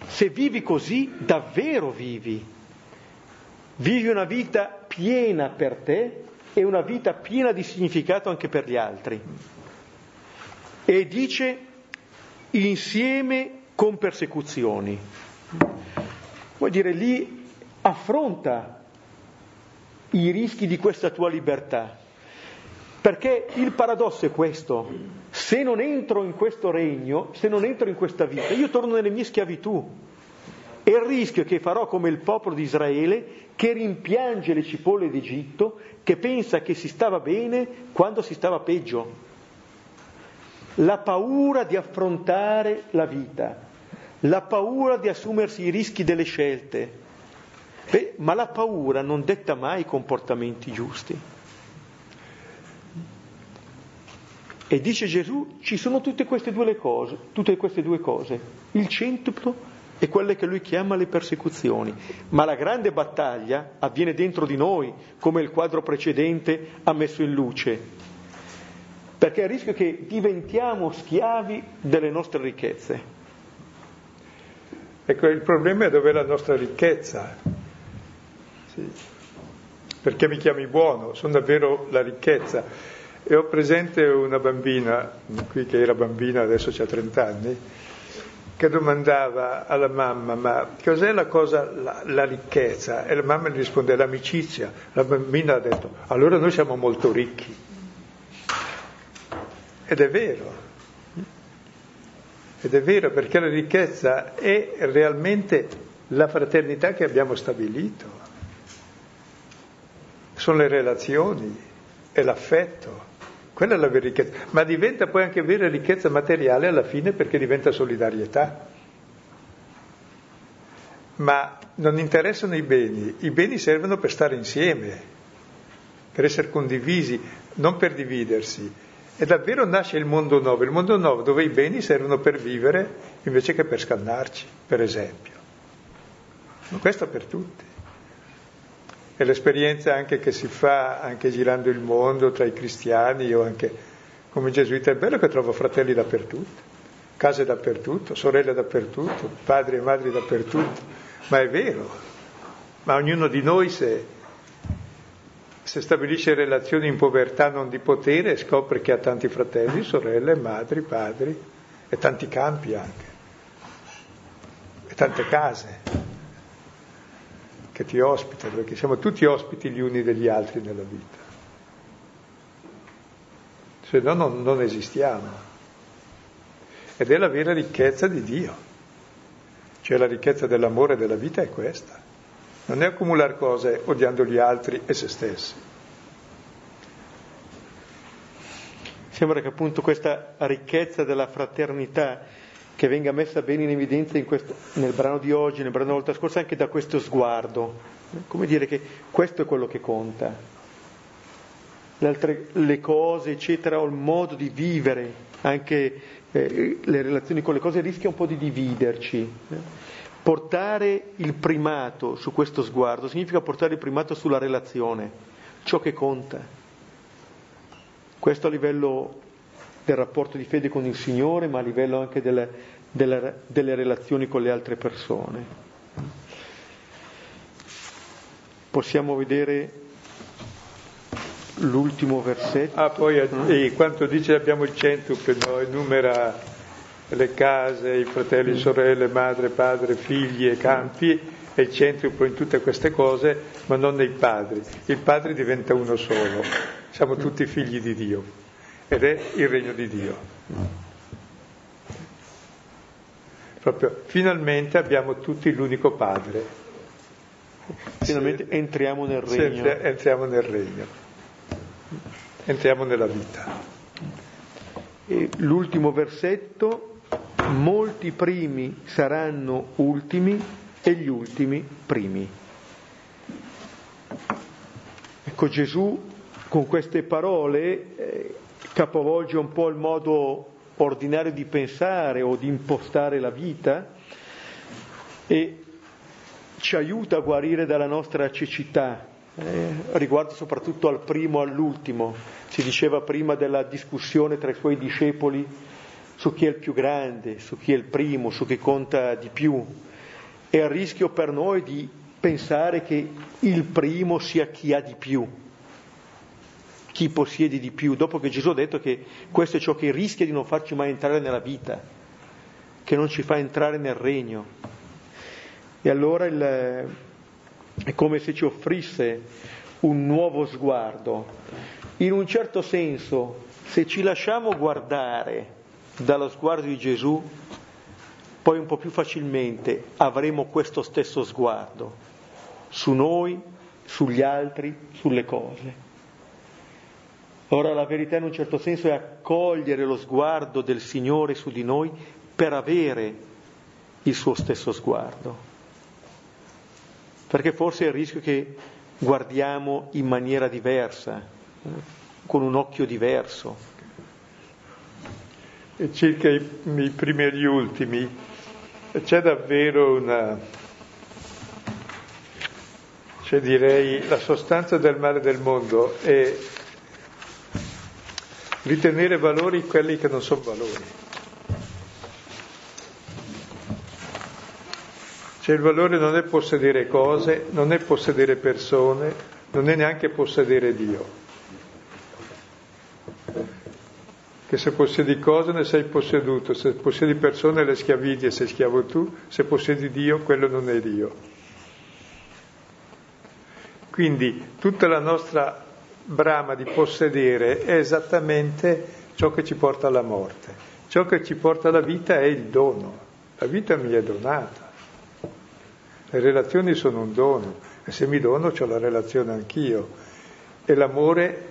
se vivi così davvero vivi. Vivi una vita piena per te e una vita piena di significato anche per gli altri. E dice insieme con persecuzioni. Vuol dire lì affronta i rischi di questa tua libertà. Perché il paradosso è questo, se non entro in questo regno, se non entro in questa vita, io torno nelle mie schiavitù. E il rischio è che farò come il popolo di Israele che rimpiange le cipolle d'Egitto, che pensa che si stava bene quando si stava peggio. La paura di affrontare la vita, la paura di assumersi i rischi delle scelte. Beh, ma la paura non detta mai i comportamenti giusti. E dice Gesù, ci sono tutte queste due cose, tutte queste due cose, il centuplo e quelle che lui chiama le persecuzioni. Ma la grande battaglia avviene dentro di noi, come il quadro precedente ha messo in luce. Perché il rischio è che diventiamo schiavi delle nostre ricchezze. Ecco, il problema è dove è la nostra ricchezza. Sì. Perché mi chiami buono? Sono davvero la ricchezza. E ho presente una bambina, qui che era bambina, adesso ha 30 anni, che domandava alla mamma, ma cos'è la cosa, la, la, ricchezza? E la mamma gli risponde, l'amicizia. La bambina ha detto, allora noi siamo molto ricchi. Ed è vero. Ed è vero perché la ricchezza è realmente la fraternità che abbiamo stabilito. Sono le relazioni, è l'affetto. Quella è la vera ricchezza, ma diventa poi anche vera ricchezza materiale alla fine perché diventa solidarietà. Ma non interessano i beni, i beni servono per stare insieme, per essere condivisi, non per dividersi. E davvero nasce il mondo nuovo, il mondo nuovo dove i beni servono per vivere invece che per scannarci, per esempio. Questo per tutti è l'esperienza anche che si fa anche girando il mondo tra i cristiani o anche come gesuita, è bello che trovo fratelli dappertutto, case dappertutto, sorelle dappertutto, padri e madri dappertutto, ma è vero, ma ognuno di noi se, se stabilisce relazioni in povertà non di potere scopre che ha tanti fratelli, sorelle, madri, padri e tanti campi anche, e tante case ti ospita, perché siamo tutti ospiti gli uni degli altri nella vita. Se no non, non esistiamo. Ed è la vera ricchezza di Dio. Cioè la ricchezza dell'amore e della vita è questa. Non è accumulare cose odiando gli altri e se stessi. Sembra che appunto questa ricchezza della fraternità che venga messa bene in evidenza in questo, nel brano di oggi, nel brano della volta scorsa, anche da questo sguardo. Come dire che questo è quello che conta. Le, altre, le cose, eccetera, o il modo di vivere, anche eh, le relazioni con le cose, rischia un po' di dividerci. Portare il primato su questo sguardo significa portare il primato sulla relazione, ciò che conta. Questo a livello del rapporto di fede con il Signore, ma a livello anche delle, delle, delle relazioni con le altre persone. Possiamo vedere l'ultimo versetto. Ah, poi eh, quanto dice abbiamo il centuple, no? enumera le case, i fratelli, sorelle, madre, padre, figli e campi, e il centuple in tutte queste cose, ma non nei padri. Il padre diventa uno solo, siamo tutti figli di Dio ed è il regno di Dio. Proprio finalmente abbiamo tutti l'unico Padre. Finalmente sì. entriamo nel regno. Entriamo nel regno. Entriamo nella vita. E l'ultimo versetto, molti primi saranno ultimi e gli ultimi primi. Ecco Gesù con queste parole eh, capovolge un po' il modo ordinario di pensare o di impostare la vita e ci aiuta a guarire dalla nostra cecità, eh, riguardo soprattutto al primo e all'ultimo. Si diceva prima della discussione tra i suoi discepoli su chi è il più grande, su chi è il primo, su chi conta di più. È il rischio per noi di pensare che il primo sia chi ha di più, chi possiede di più, dopo che Gesù ha detto che questo è ciò che rischia di non farci mai entrare nella vita, che non ci fa entrare nel regno. E allora il, è come se ci offrisse un nuovo sguardo. In un certo senso, se ci lasciamo guardare dallo sguardo di Gesù, poi un po' più facilmente avremo questo stesso sguardo su noi, sugli altri, sulle cose. Ora la verità in un certo senso è accogliere lo sguardo del Signore su di noi per avere il suo stesso sguardo. Perché forse è il rischio che guardiamo in maniera diversa, con un occhio diverso. E circa i, i primi e gli ultimi, c'è davvero una, cioè direi la sostanza del male del mondo è ritenere valori quelli che non sono valori. Cioè il valore non è possedere cose, non è possedere persone, non è neanche possedere Dio. Che se possiedi cose ne sei posseduto, se possiedi persone le schiavidi e sei schiavo tu, se possiedi Dio quello non è Dio. Quindi tutta la nostra brama di possedere è esattamente ciò che ci porta alla morte. Ciò che ci porta alla vita è il dono. La vita mi è donata. Le relazioni sono un dono e se mi dono ho la relazione anch'io. E l'amore,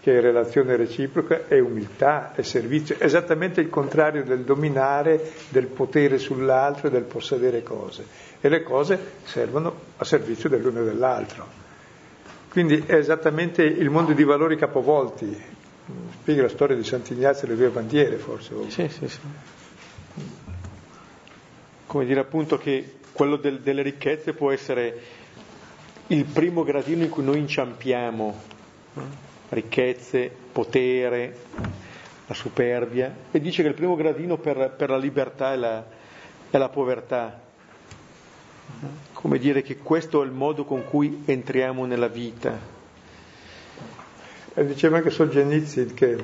che è relazione reciproca, è umiltà, è servizio, è esattamente il contrario del dominare, del potere sull'altro e del possedere cose. E le cose servono a servizio dell'uno e dell'altro. Quindi è esattamente il mondo di valori capovolti. Spiega la storia di Sant'Ignazio e le due bandiere, forse. Sì, sì, sì. Come dire appunto che quello del, delle ricchezze può essere il primo gradino in cui noi inciampiamo. Ricchezze, potere, la superbia. E dice che il primo gradino per, per la libertà è la, è la povertà come dire che questo è il modo con cui entriamo nella vita. E diceva anche Solzhenitsyn che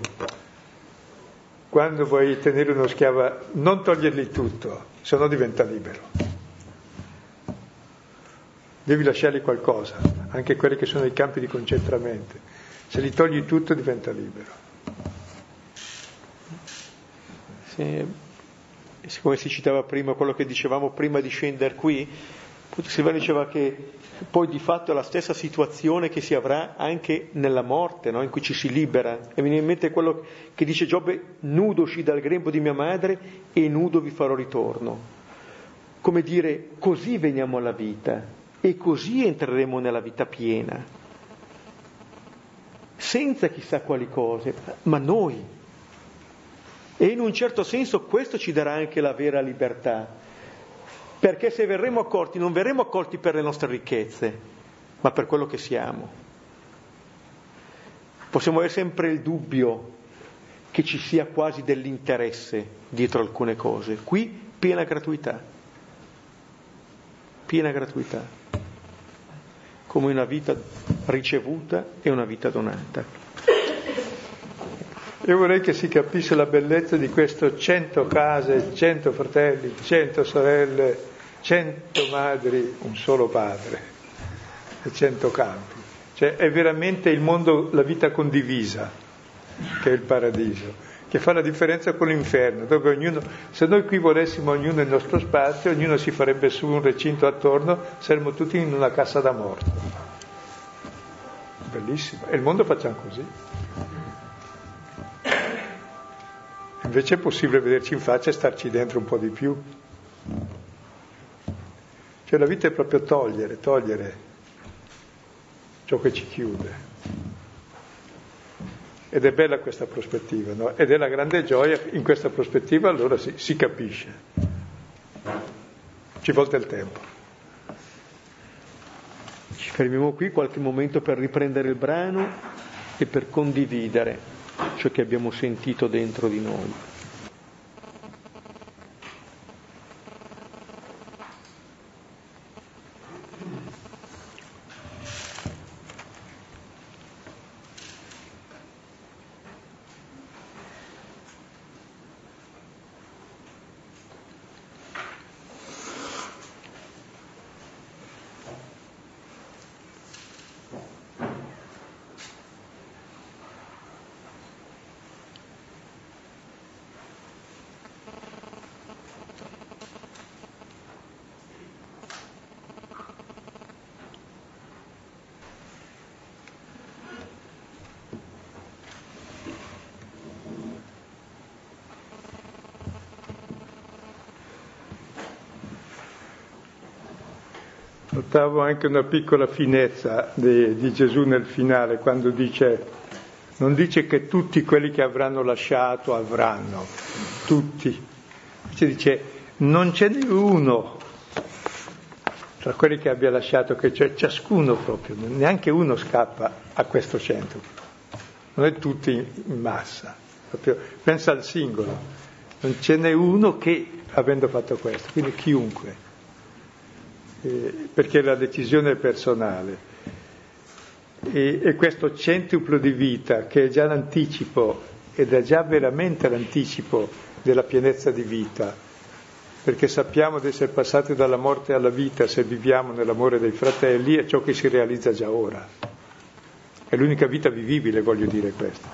quando vuoi tenere uno schiavo non togliergli tutto, se no diventa libero. Devi lasciargli qualcosa, anche quelli che sono i campi di concentramento. Se gli togli tutto diventa libero. Sì, siccome si citava prima quello che dicevamo prima di scendere qui, Silvano diceva che poi di fatto è la stessa situazione che si avrà anche nella morte, no? in cui ci si libera. E mi viene in mente quello che dice Giobbe, nudo uscì dal grembo di mia madre e nudo vi farò ritorno. Come dire, così veniamo alla vita e così entreremo nella vita piena, senza chissà quali cose, ma noi. E in un certo senso questo ci darà anche la vera libertà perché se verremo accolti non verremo accolti per le nostre ricchezze, ma per quello che siamo. Possiamo avere sempre il dubbio che ci sia quasi dell'interesse dietro alcune cose. Qui piena gratuità, piena gratuità, come una vita ricevuta e una vita donata. Io vorrei che si capisse la bellezza di questo cento case, cento fratelli, cento sorelle, cento madri, un solo padre e cento campi. Cioè è veramente il mondo, la vita condivisa, che è il paradiso, che fa la differenza con l'inferno, dove ognuno, se noi qui volessimo ognuno il nostro spazio, ognuno si farebbe su un recinto attorno, saremmo tutti in una cassa da morto. Bellissimo. E il mondo facciamo così. Invece è possibile vederci in faccia e starci dentro un po' di più. Cioè la vita è proprio togliere, togliere ciò che ci chiude. Ed è bella questa prospettiva, no? Ed è la grande gioia, in questa prospettiva allora si, si capisce. Ci volta il tempo. Ci fermiamo qui qualche momento per riprendere il brano e per condividere ciò che abbiamo sentito dentro di noi. Notavo anche una piccola finezza di, di, Gesù nel finale, quando dice, non dice che tutti quelli che avranno lasciato avranno, tutti. Invece dice, non ce n'è uno tra quelli che abbia lasciato, che c'è ciascuno proprio, neanche uno scappa a questo centro. Non è tutti in massa, proprio, pensa al singolo, non ce n'è uno che, avendo fatto questo, quindi chiunque eh, perché la decisione è personale. E, e questo centuplo di vita, che è già l'anticipo, ed è già veramente l'anticipo della pienezza di vita, perché sappiamo di essere passati dalla morte alla vita se viviamo nell'amore dei fratelli, è ciò che si realizza già ora. È l'unica vita vivibile, voglio dire questo.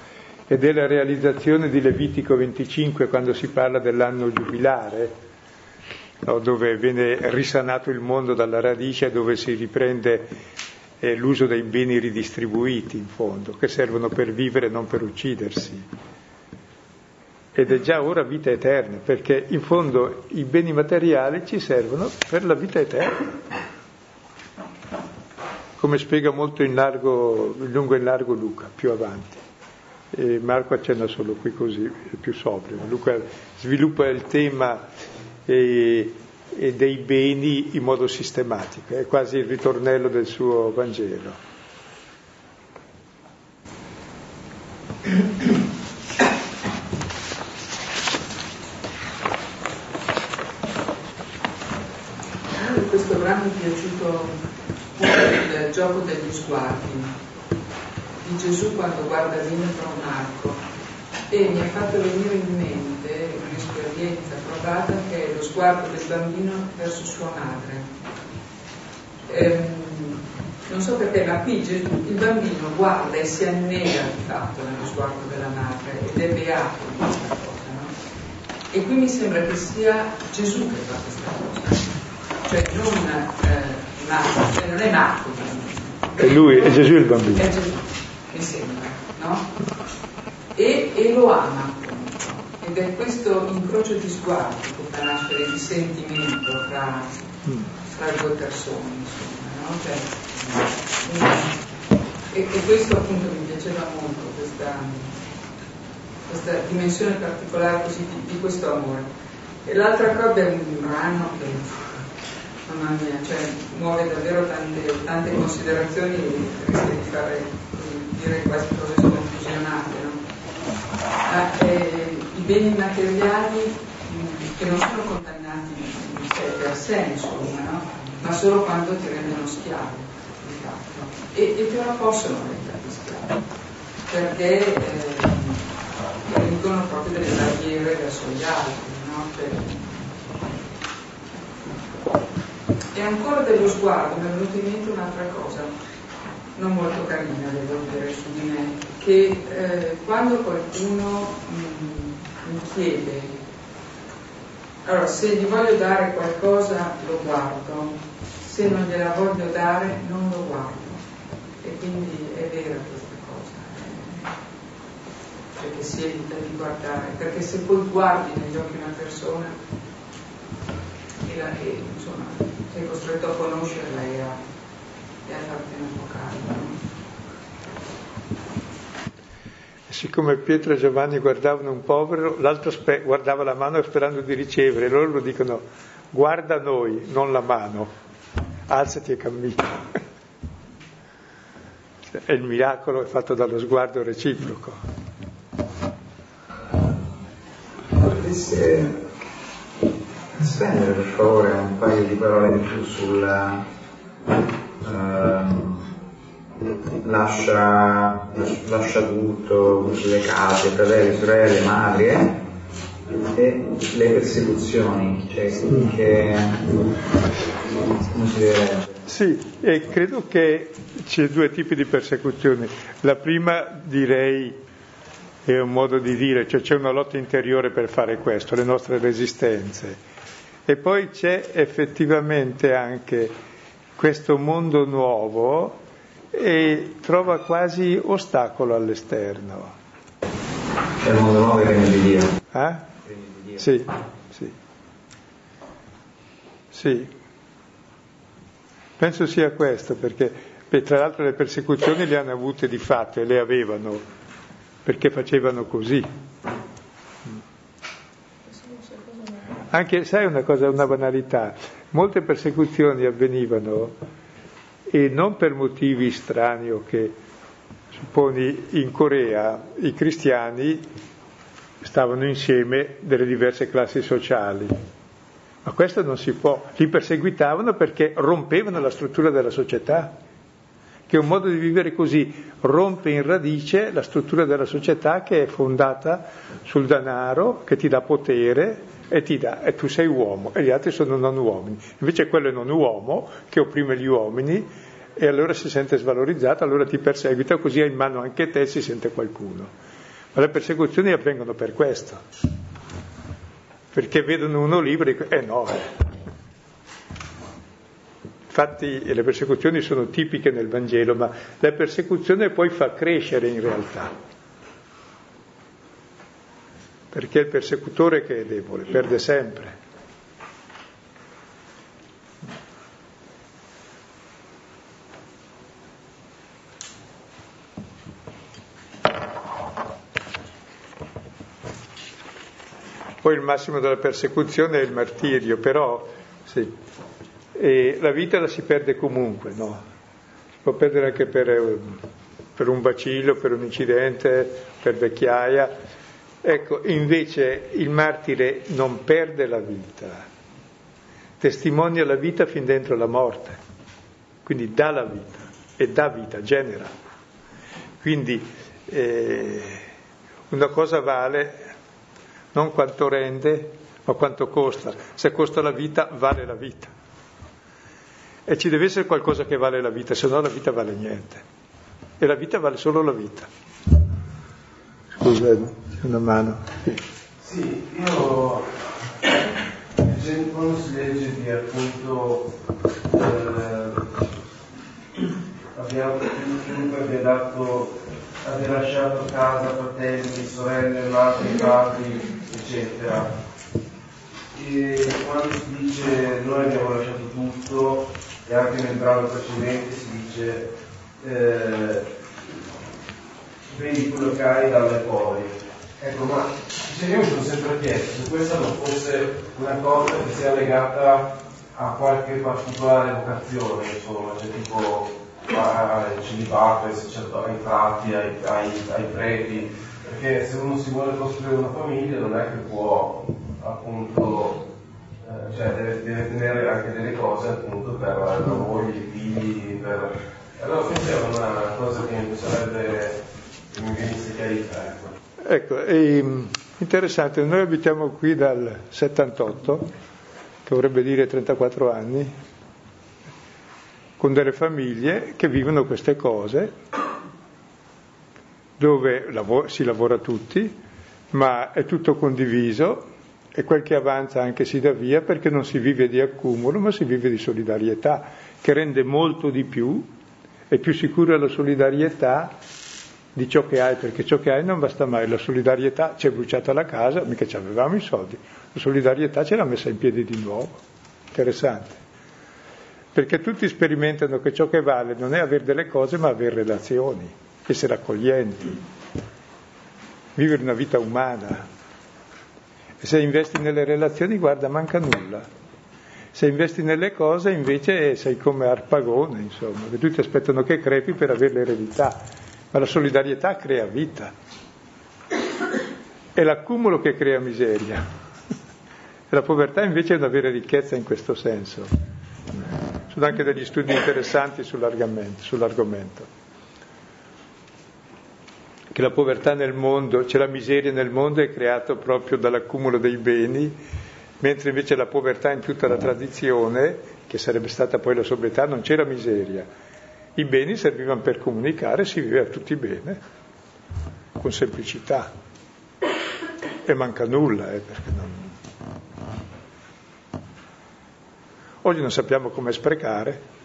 Ed è la realizzazione di Levitico 25 quando si parla dell'anno giubilare, no, dove viene risanato il mondo dalla radice, dove si riprende eh, l'uso dei beni ridistribuiti in fondo, che servono per vivere, non per uccidersi. Ed è già ora vita eterna, perché in fondo i beni materiali ci servono per la vita eterna. Come spiega molto in, largo, lungo e in largo Luca, più avanti. E Marco accenna solo qui così, è più sobrio. Luca sviluppa il tema e, e dei beni in modo sistematico, è quasi il ritornello del suo Vangelo. questo brano mi è piaciuto il gioco degli sguardi di Gesù quando guarda dentro un arco. E mi ha fatto venire in mente un'esperienza provata che è lo sguardo del bambino verso sua madre. Ehm, non so perché, ma qui il bambino guarda e si annega di fatto nello sguardo della madre ed è beato di questa cosa, no? E qui mi sembra che sia Gesù che fa questa cosa, cioè non, eh, Marco, cioè non è Marco il bambino. È lui, è Gesù il bambino. È Gesù, mi sembra, no? e, e lo ama ed è questo incrocio di sguardi che fa nascere il sentimento fra, fra due persone insomma, no? cioè, e, e, questo appunto mi piaceva molto questa, questa dimensione particolare così di, di, questo amore e l'altra cosa è un brano che mamma mia cioè, muove davvero tante, tante considerazioni e rischia di fare dire quasi cose sconfusionate no? i beni materiali che non sono condannati sé per sé, insomma, no? ma solo quando ti rendono schiavo. E, e però possono renderti schiavo, perché eh, riducono proprio delle barriere verso gli altri. No? Per... E ancora dello sguardo mi è venuta in mente un'altra cosa, non molto carina, devo dire, su di me, che eh, quando qualcuno mh, mm, chiede, allora se gli voglio dare qualcosa lo guardo, se non gliela voglio dare non lo guardo. E quindi è vera questa cosa, eh, che si evita di guardare, perché se poi guardi negli occhi una persona e, la, e insomma, sei costretto a conoscerla e a e a fartene avvocato. Siccome Pietro e Giovanni guardavano un povero, l'altro spe- guardava la mano sperando di ricevere, loro lo dicono guarda noi, non la mano, alzati e cammina. E il miracolo è fatto dallo sguardo reciproco. Potreste spendere per favore un paio di parole di più sulla uh, lascia, lascia tutto, le case, fratelli, sorelle, madri eh? e le persecuzioni, cioè che, come si deve sì, e credo che c'è due tipi di persecuzioni. La prima direi è un modo di dire, cioè c'è una lotta interiore per fare questo, le nostre resistenze. E poi c'è effettivamente anche questo mondo nuovo e trova quasi ostacolo all'esterno. C'è il mondo nuovo e il regno di Dio. Eh? Sì, sì. Sì. Penso sia questo, perché beh, tra l'altro le persecuzioni le hanno avute di fatto e le avevano, perché facevano così. Anche, sai una cosa, una banalità, molte persecuzioni avvenivano e non per motivi strani o che, supponi, in Corea i cristiani stavano insieme delle diverse classi sociali ma questo non si può. Li perseguitavano perché rompevano la struttura della società, che un modo di vivere così, rompe in radice la struttura della società che è fondata sul denaro, che ti dà potere e ti dà, e tu sei uomo e gli altri sono non uomini. Invece quello è non uomo che opprime gli uomini e allora si sente svalorizzato, allora ti perseguita, così hai in mano anche te e si sente qualcuno. Ma le persecuzioni avvengono per questo perché vedono uno libero e dicono, eh no. Eh. Infatti le persecuzioni sono tipiche nel Vangelo, ma la persecuzione poi fa crescere in realtà. Perché il persecutore che è debole perde sempre. Poi il massimo della persecuzione è il martirio, però sì, la vita la si perde comunque, no? Si può perdere anche per, per un bacillo, per un incidente, per vecchiaia. Ecco, invece il martire non perde la vita, testimonia la vita fin dentro la morte, quindi dà la vita e dà vita, genera. Quindi eh, una cosa vale non quanto rende, ma quanto costa. Se costa la vita, vale la vita. E ci deve essere qualcosa che vale la vita, se no la vita vale niente. E la vita vale solo la vita. Scusa, una mano. Sì, io quando si legge di appunto eh, abbiamo chiunque abbia dato abbia lasciato casa, fratelli, sorelle, madri, padri, eccetera. E quando si dice noi abbiamo lasciato tutto, e anche nel brano precedente si dice eh, vedi quello che hai dalle poveri. Ecco, ma io mi sono sempre chiesto se questa non fosse una cosa che sia legata a qualche particolare vocazione, insomma, cioè tipo al celibato, ai frati, ai, ai, ai preti, perché se uno si vuole costruire una famiglia non è che può appunto, eh, cioè deve, deve, tenere anche delle cose appunto per la moglie, i figli, per... allora questa è una cosa che mi sarebbe, che mi venisse chiarita. Ecco, ecco è interessante, noi abitiamo qui dal 78, che vorrebbe dire 34 anni, con delle famiglie che vivono queste cose dove si lavora tutti, ma è tutto condiviso e quel che avanza anche si dà via perché non si vive di accumulo, ma si vive di solidarietà, che rende molto di più, è più sicura la solidarietà di ciò che hai, perché ciò che hai non basta mai, la solidarietà ci è bruciata la casa, mica ci avevamo i soldi, la solidarietà ce l'ha messa in piedi di nuovo, interessante, perché tutti sperimentano che ciò che vale non è avere delle cose ma avere relazioni essere accoglienti, vivere una vita umana. E se investi nelle relazioni, guarda, manca nulla. Se investi nelle cose invece sei come Arpagone, insomma, che tutti aspettano che crepi per avere l'eredità, ma la solidarietà crea vita. È l'accumulo che crea miseria. E la povertà invece è una vera ricchezza in questo senso. Sono anche degli studi interessanti sull'argomento. sull'argomento che la povertà nel mondo, cioè la miseria nel mondo è creata proprio dall'accumulo dei beni, mentre invece la povertà in tutta la tradizione, che sarebbe stata poi la sobrietà, non c'era miseria. I beni servivano per comunicare, si viveva tutti bene, con semplicità. E manca nulla, eh, perché non... Oggi non sappiamo come sprecare.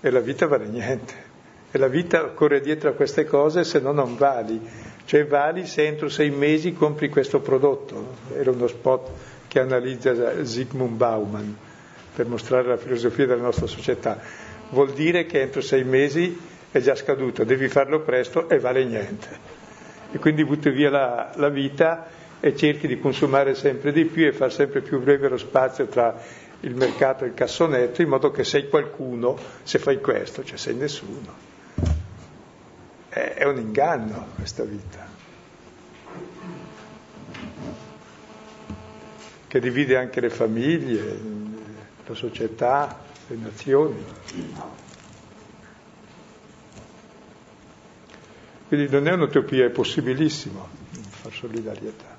e la vita vale niente. E la vita corre dietro a queste cose se no non vali. Cioè vali se entro sei mesi compri questo prodotto. Era uno spot che analizza Zygmunt Bauman per mostrare la filosofia della nostra società. Vuol dire che entro sei mesi è già scaduto, devi farlo presto e vale niente. E quindi butti via la, la vita e cerchi di consumare sempre di più e far sempre più breve lo spazio tra il mercato e il cassonetto in modo che sei qualcuno se fai questo, cioè sei nessuno. È, è un inganno questa vita, che divide anche le famiglie, la società, le nazioni. Quindi non è un'utopia, è possibilissimo far solidarietà.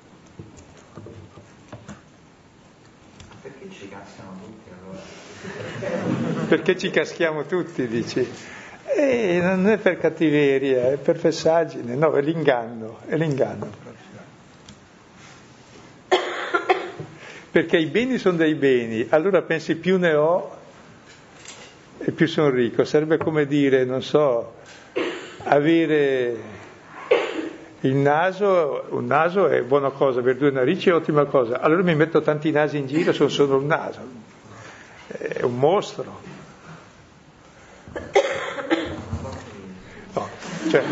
Perché ci caschiamo tutti, dici? E non è per cattiveria, è per fessaggine, no, è l'inganno, è l'inganno Perché i beni sono dei beni, allora pensi più ne ho e più sono ricco. Sarebbe come dire, non so, avere il naso, un naso è buona cosa, avere due narici è ottima cosa. Allora mi metto tanti nasi in giro, sono solo un naso. È un mostro. Cioè,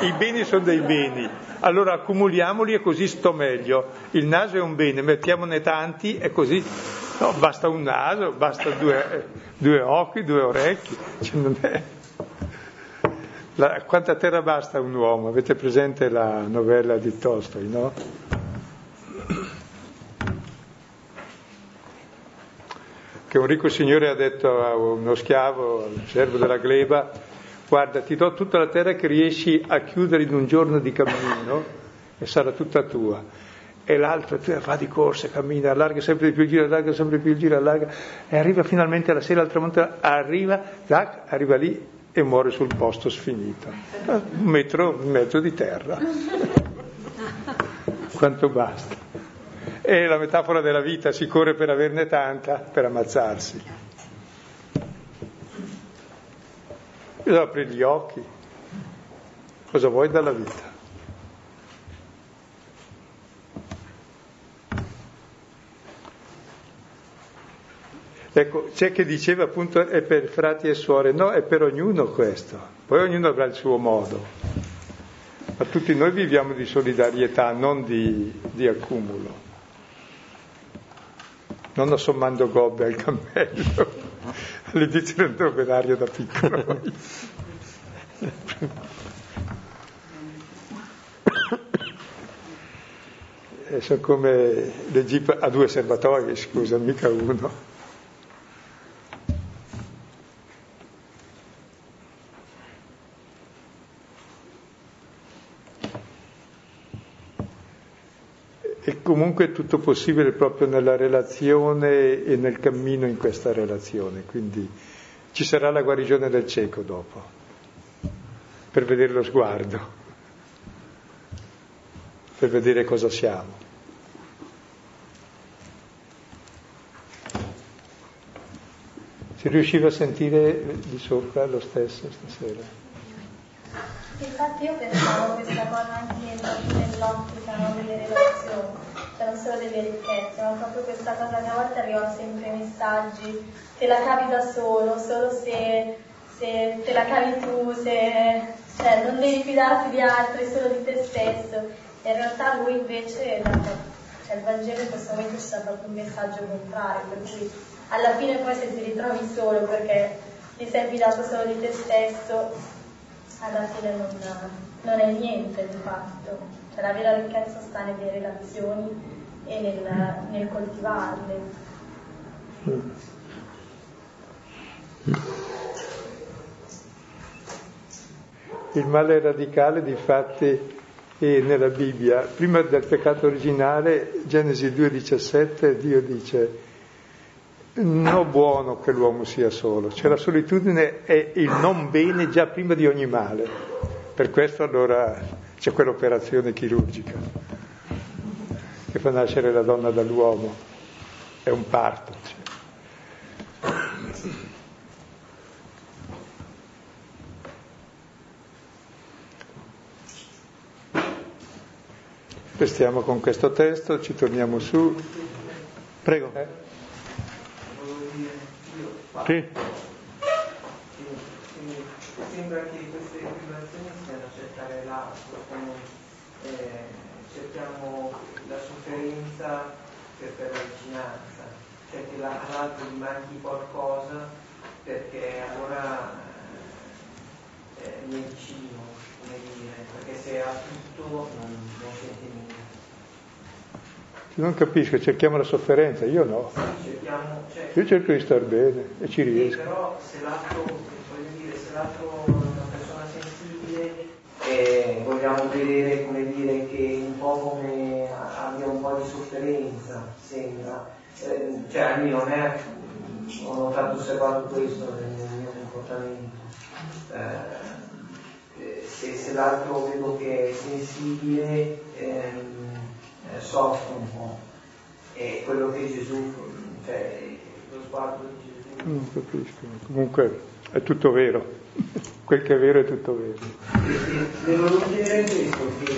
i, i, beni sono dei beni, allora accumuliamoli e così sto meglio. Il naso è un bene, mettiamone tanti e così no, basta un naso, basta due, due occhi, due orecchi. Cioè, la, quanta terra basta un uomo? Avete presente la novella di Tolstoi, no? che un ricco signore ha detto a uno schiavo, al servo della gleba, guarda ti do tutta la terra che riesci a chiudere in un giorno di cammino e sarà tutta tua. E l'altro va di corsa, cammina, allarga sempre di più il giro, allarga sempre di più il giro, allarga e arriva finalmente alla sera, al tramonto, arriva, tac, arriva lì e muore sul posto sfinito. Un metro, un metro di terra. Quanto basta. E la metafora della vita si corre per averne tanta, per ammazzarsi. Bisogna aprire gli occhi. Cosa vuoi dalla vita? Ecco, c'è chi diceva appunto è per frati e suore, no, è per ognuno questo, poi ognuno avrà il suo modo, ma tutti noi viviamo di solidarietà, non di, di accumulo. Non assommando gobbe al cammello, all'inizio del dromedario da piccolo. e sono come le jeep a due serbatoi, scusa, mica uno. E comunque è tutto possibile proprio nella relazione e nel cammino in questa relazione, quindi ci sarà la guarigione del cieco dopo, per vedere lo sguardo, per vedere cosa siamo. Si riusciva a sentire di sopra lo stesso stasera? Infatti io pensavo questa cosa anche nell'ottica no, delle relazioni, cioè non solo delle ricchezze, ma proprio questa cosa che a volte arrivano sempre messaggi, te la cavi da solo, solo se, se te la cavi tu, se, cioè non devi fidarti di altri, solo di te stesso. In realtà lui invece, cioè il Vangelo in questo momento ci dà proprio un messaggio contrario, per cui alla fine poi se ti ritrovi solo perché ti sei fidato solo di te stesso, alla fine non, non è niente di fatto. Cioè la vera ricchezza sta nelle relazioni e nel, nel coltivarle. Il male radicale, di fatti, è nella Bibbia. Prima del peccato originale, Genesi 2,17, Dio dice non buono che l'uomo sia solo, cioè la solitudine è il non bene già prima di ogni male. Per questo allora c'è quell'operazione chirurgica che fa nascere la donna dall'uomo, è un parto. Cioè. Restiamo con questo testo, ci torniamo su. Prego. Eh? Sì. Sembra che queste tribolazioni siano cercare l'altro, eh, cerchiamo la sofferenza per, la vicinanza, cioè che all'altro gli manchi qualcosa perché allora eh, mi è vicino, come dire, perché se ha tutto non, non sente niente. Non capisco, cerchiamo la sofferenza, io no. Cerchiamo, cioè, io cerco di star bene e ci riesco. Però se l'altro, voglio dire, se l'altro è una persona sensibile eh, vogliamo vedere come dire che un po' come abbia un po' di sofferenza, sembra. Eh, cioè almeno non è, ho notato osservato questo nel, mio comportamento. Eh, eh, se, se, l'altro vedo che è sensibile, ehm, eh, po'. E quello che Gesù, cioè lo sguardo di Gesù. Non capisco, comunque è tutto vero. Quel che è vero è tutto vero. Devo chiedere questo, che,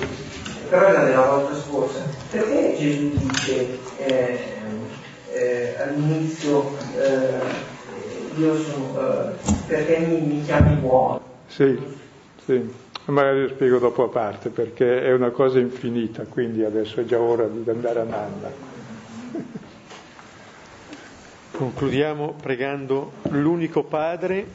però era della volta scorsa. Perché Gesù dice eh, eh, all'inizio eh, io sono, eh, perché mi, mi chiami buono? Sì, sì. Magari lo spiego dopo a parte perché è una cosa infinita, quindi adesso è già ora di andare a Nanda. Concludiamo pregando l'unico Padre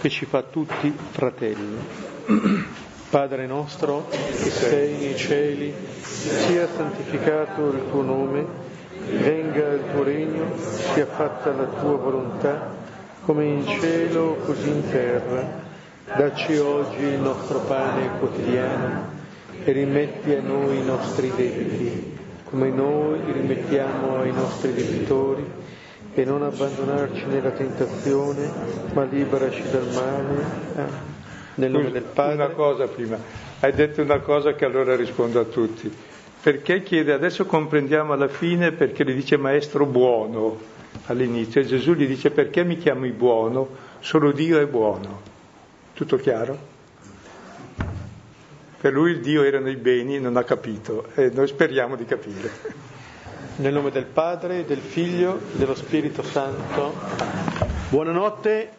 che ci fa tutti fratelli. Padre nostro che sei nei cieli, sia santificato il tuo nome, venga il tuo regno, sia fatta la tua volontà, come in cielo così in terra. Dacci oggi il nostro pane quotidiano e rimetti a noi i nostri debiti, come noi rimettiamo ai nostri debitori, e non abbandonarci nella tentazione, ma liberaci dal male. Ah. Nel nome del Padre. Una cosa prima, hai detto una cosa che allora rispondo a tutti. Perché chiede, adesso comprendiamo alla fine perché gli dice maestro buono all'inizio, e Gesù gli dice perché mi chiami buono? Solo Dio è buono. Tutto chiaro? Per lui il Dio erano i beni, non ha capito e noi speriamo di capire. Nel nome del Padre, del Figlio, dello Spirito Santo. Buonanotte.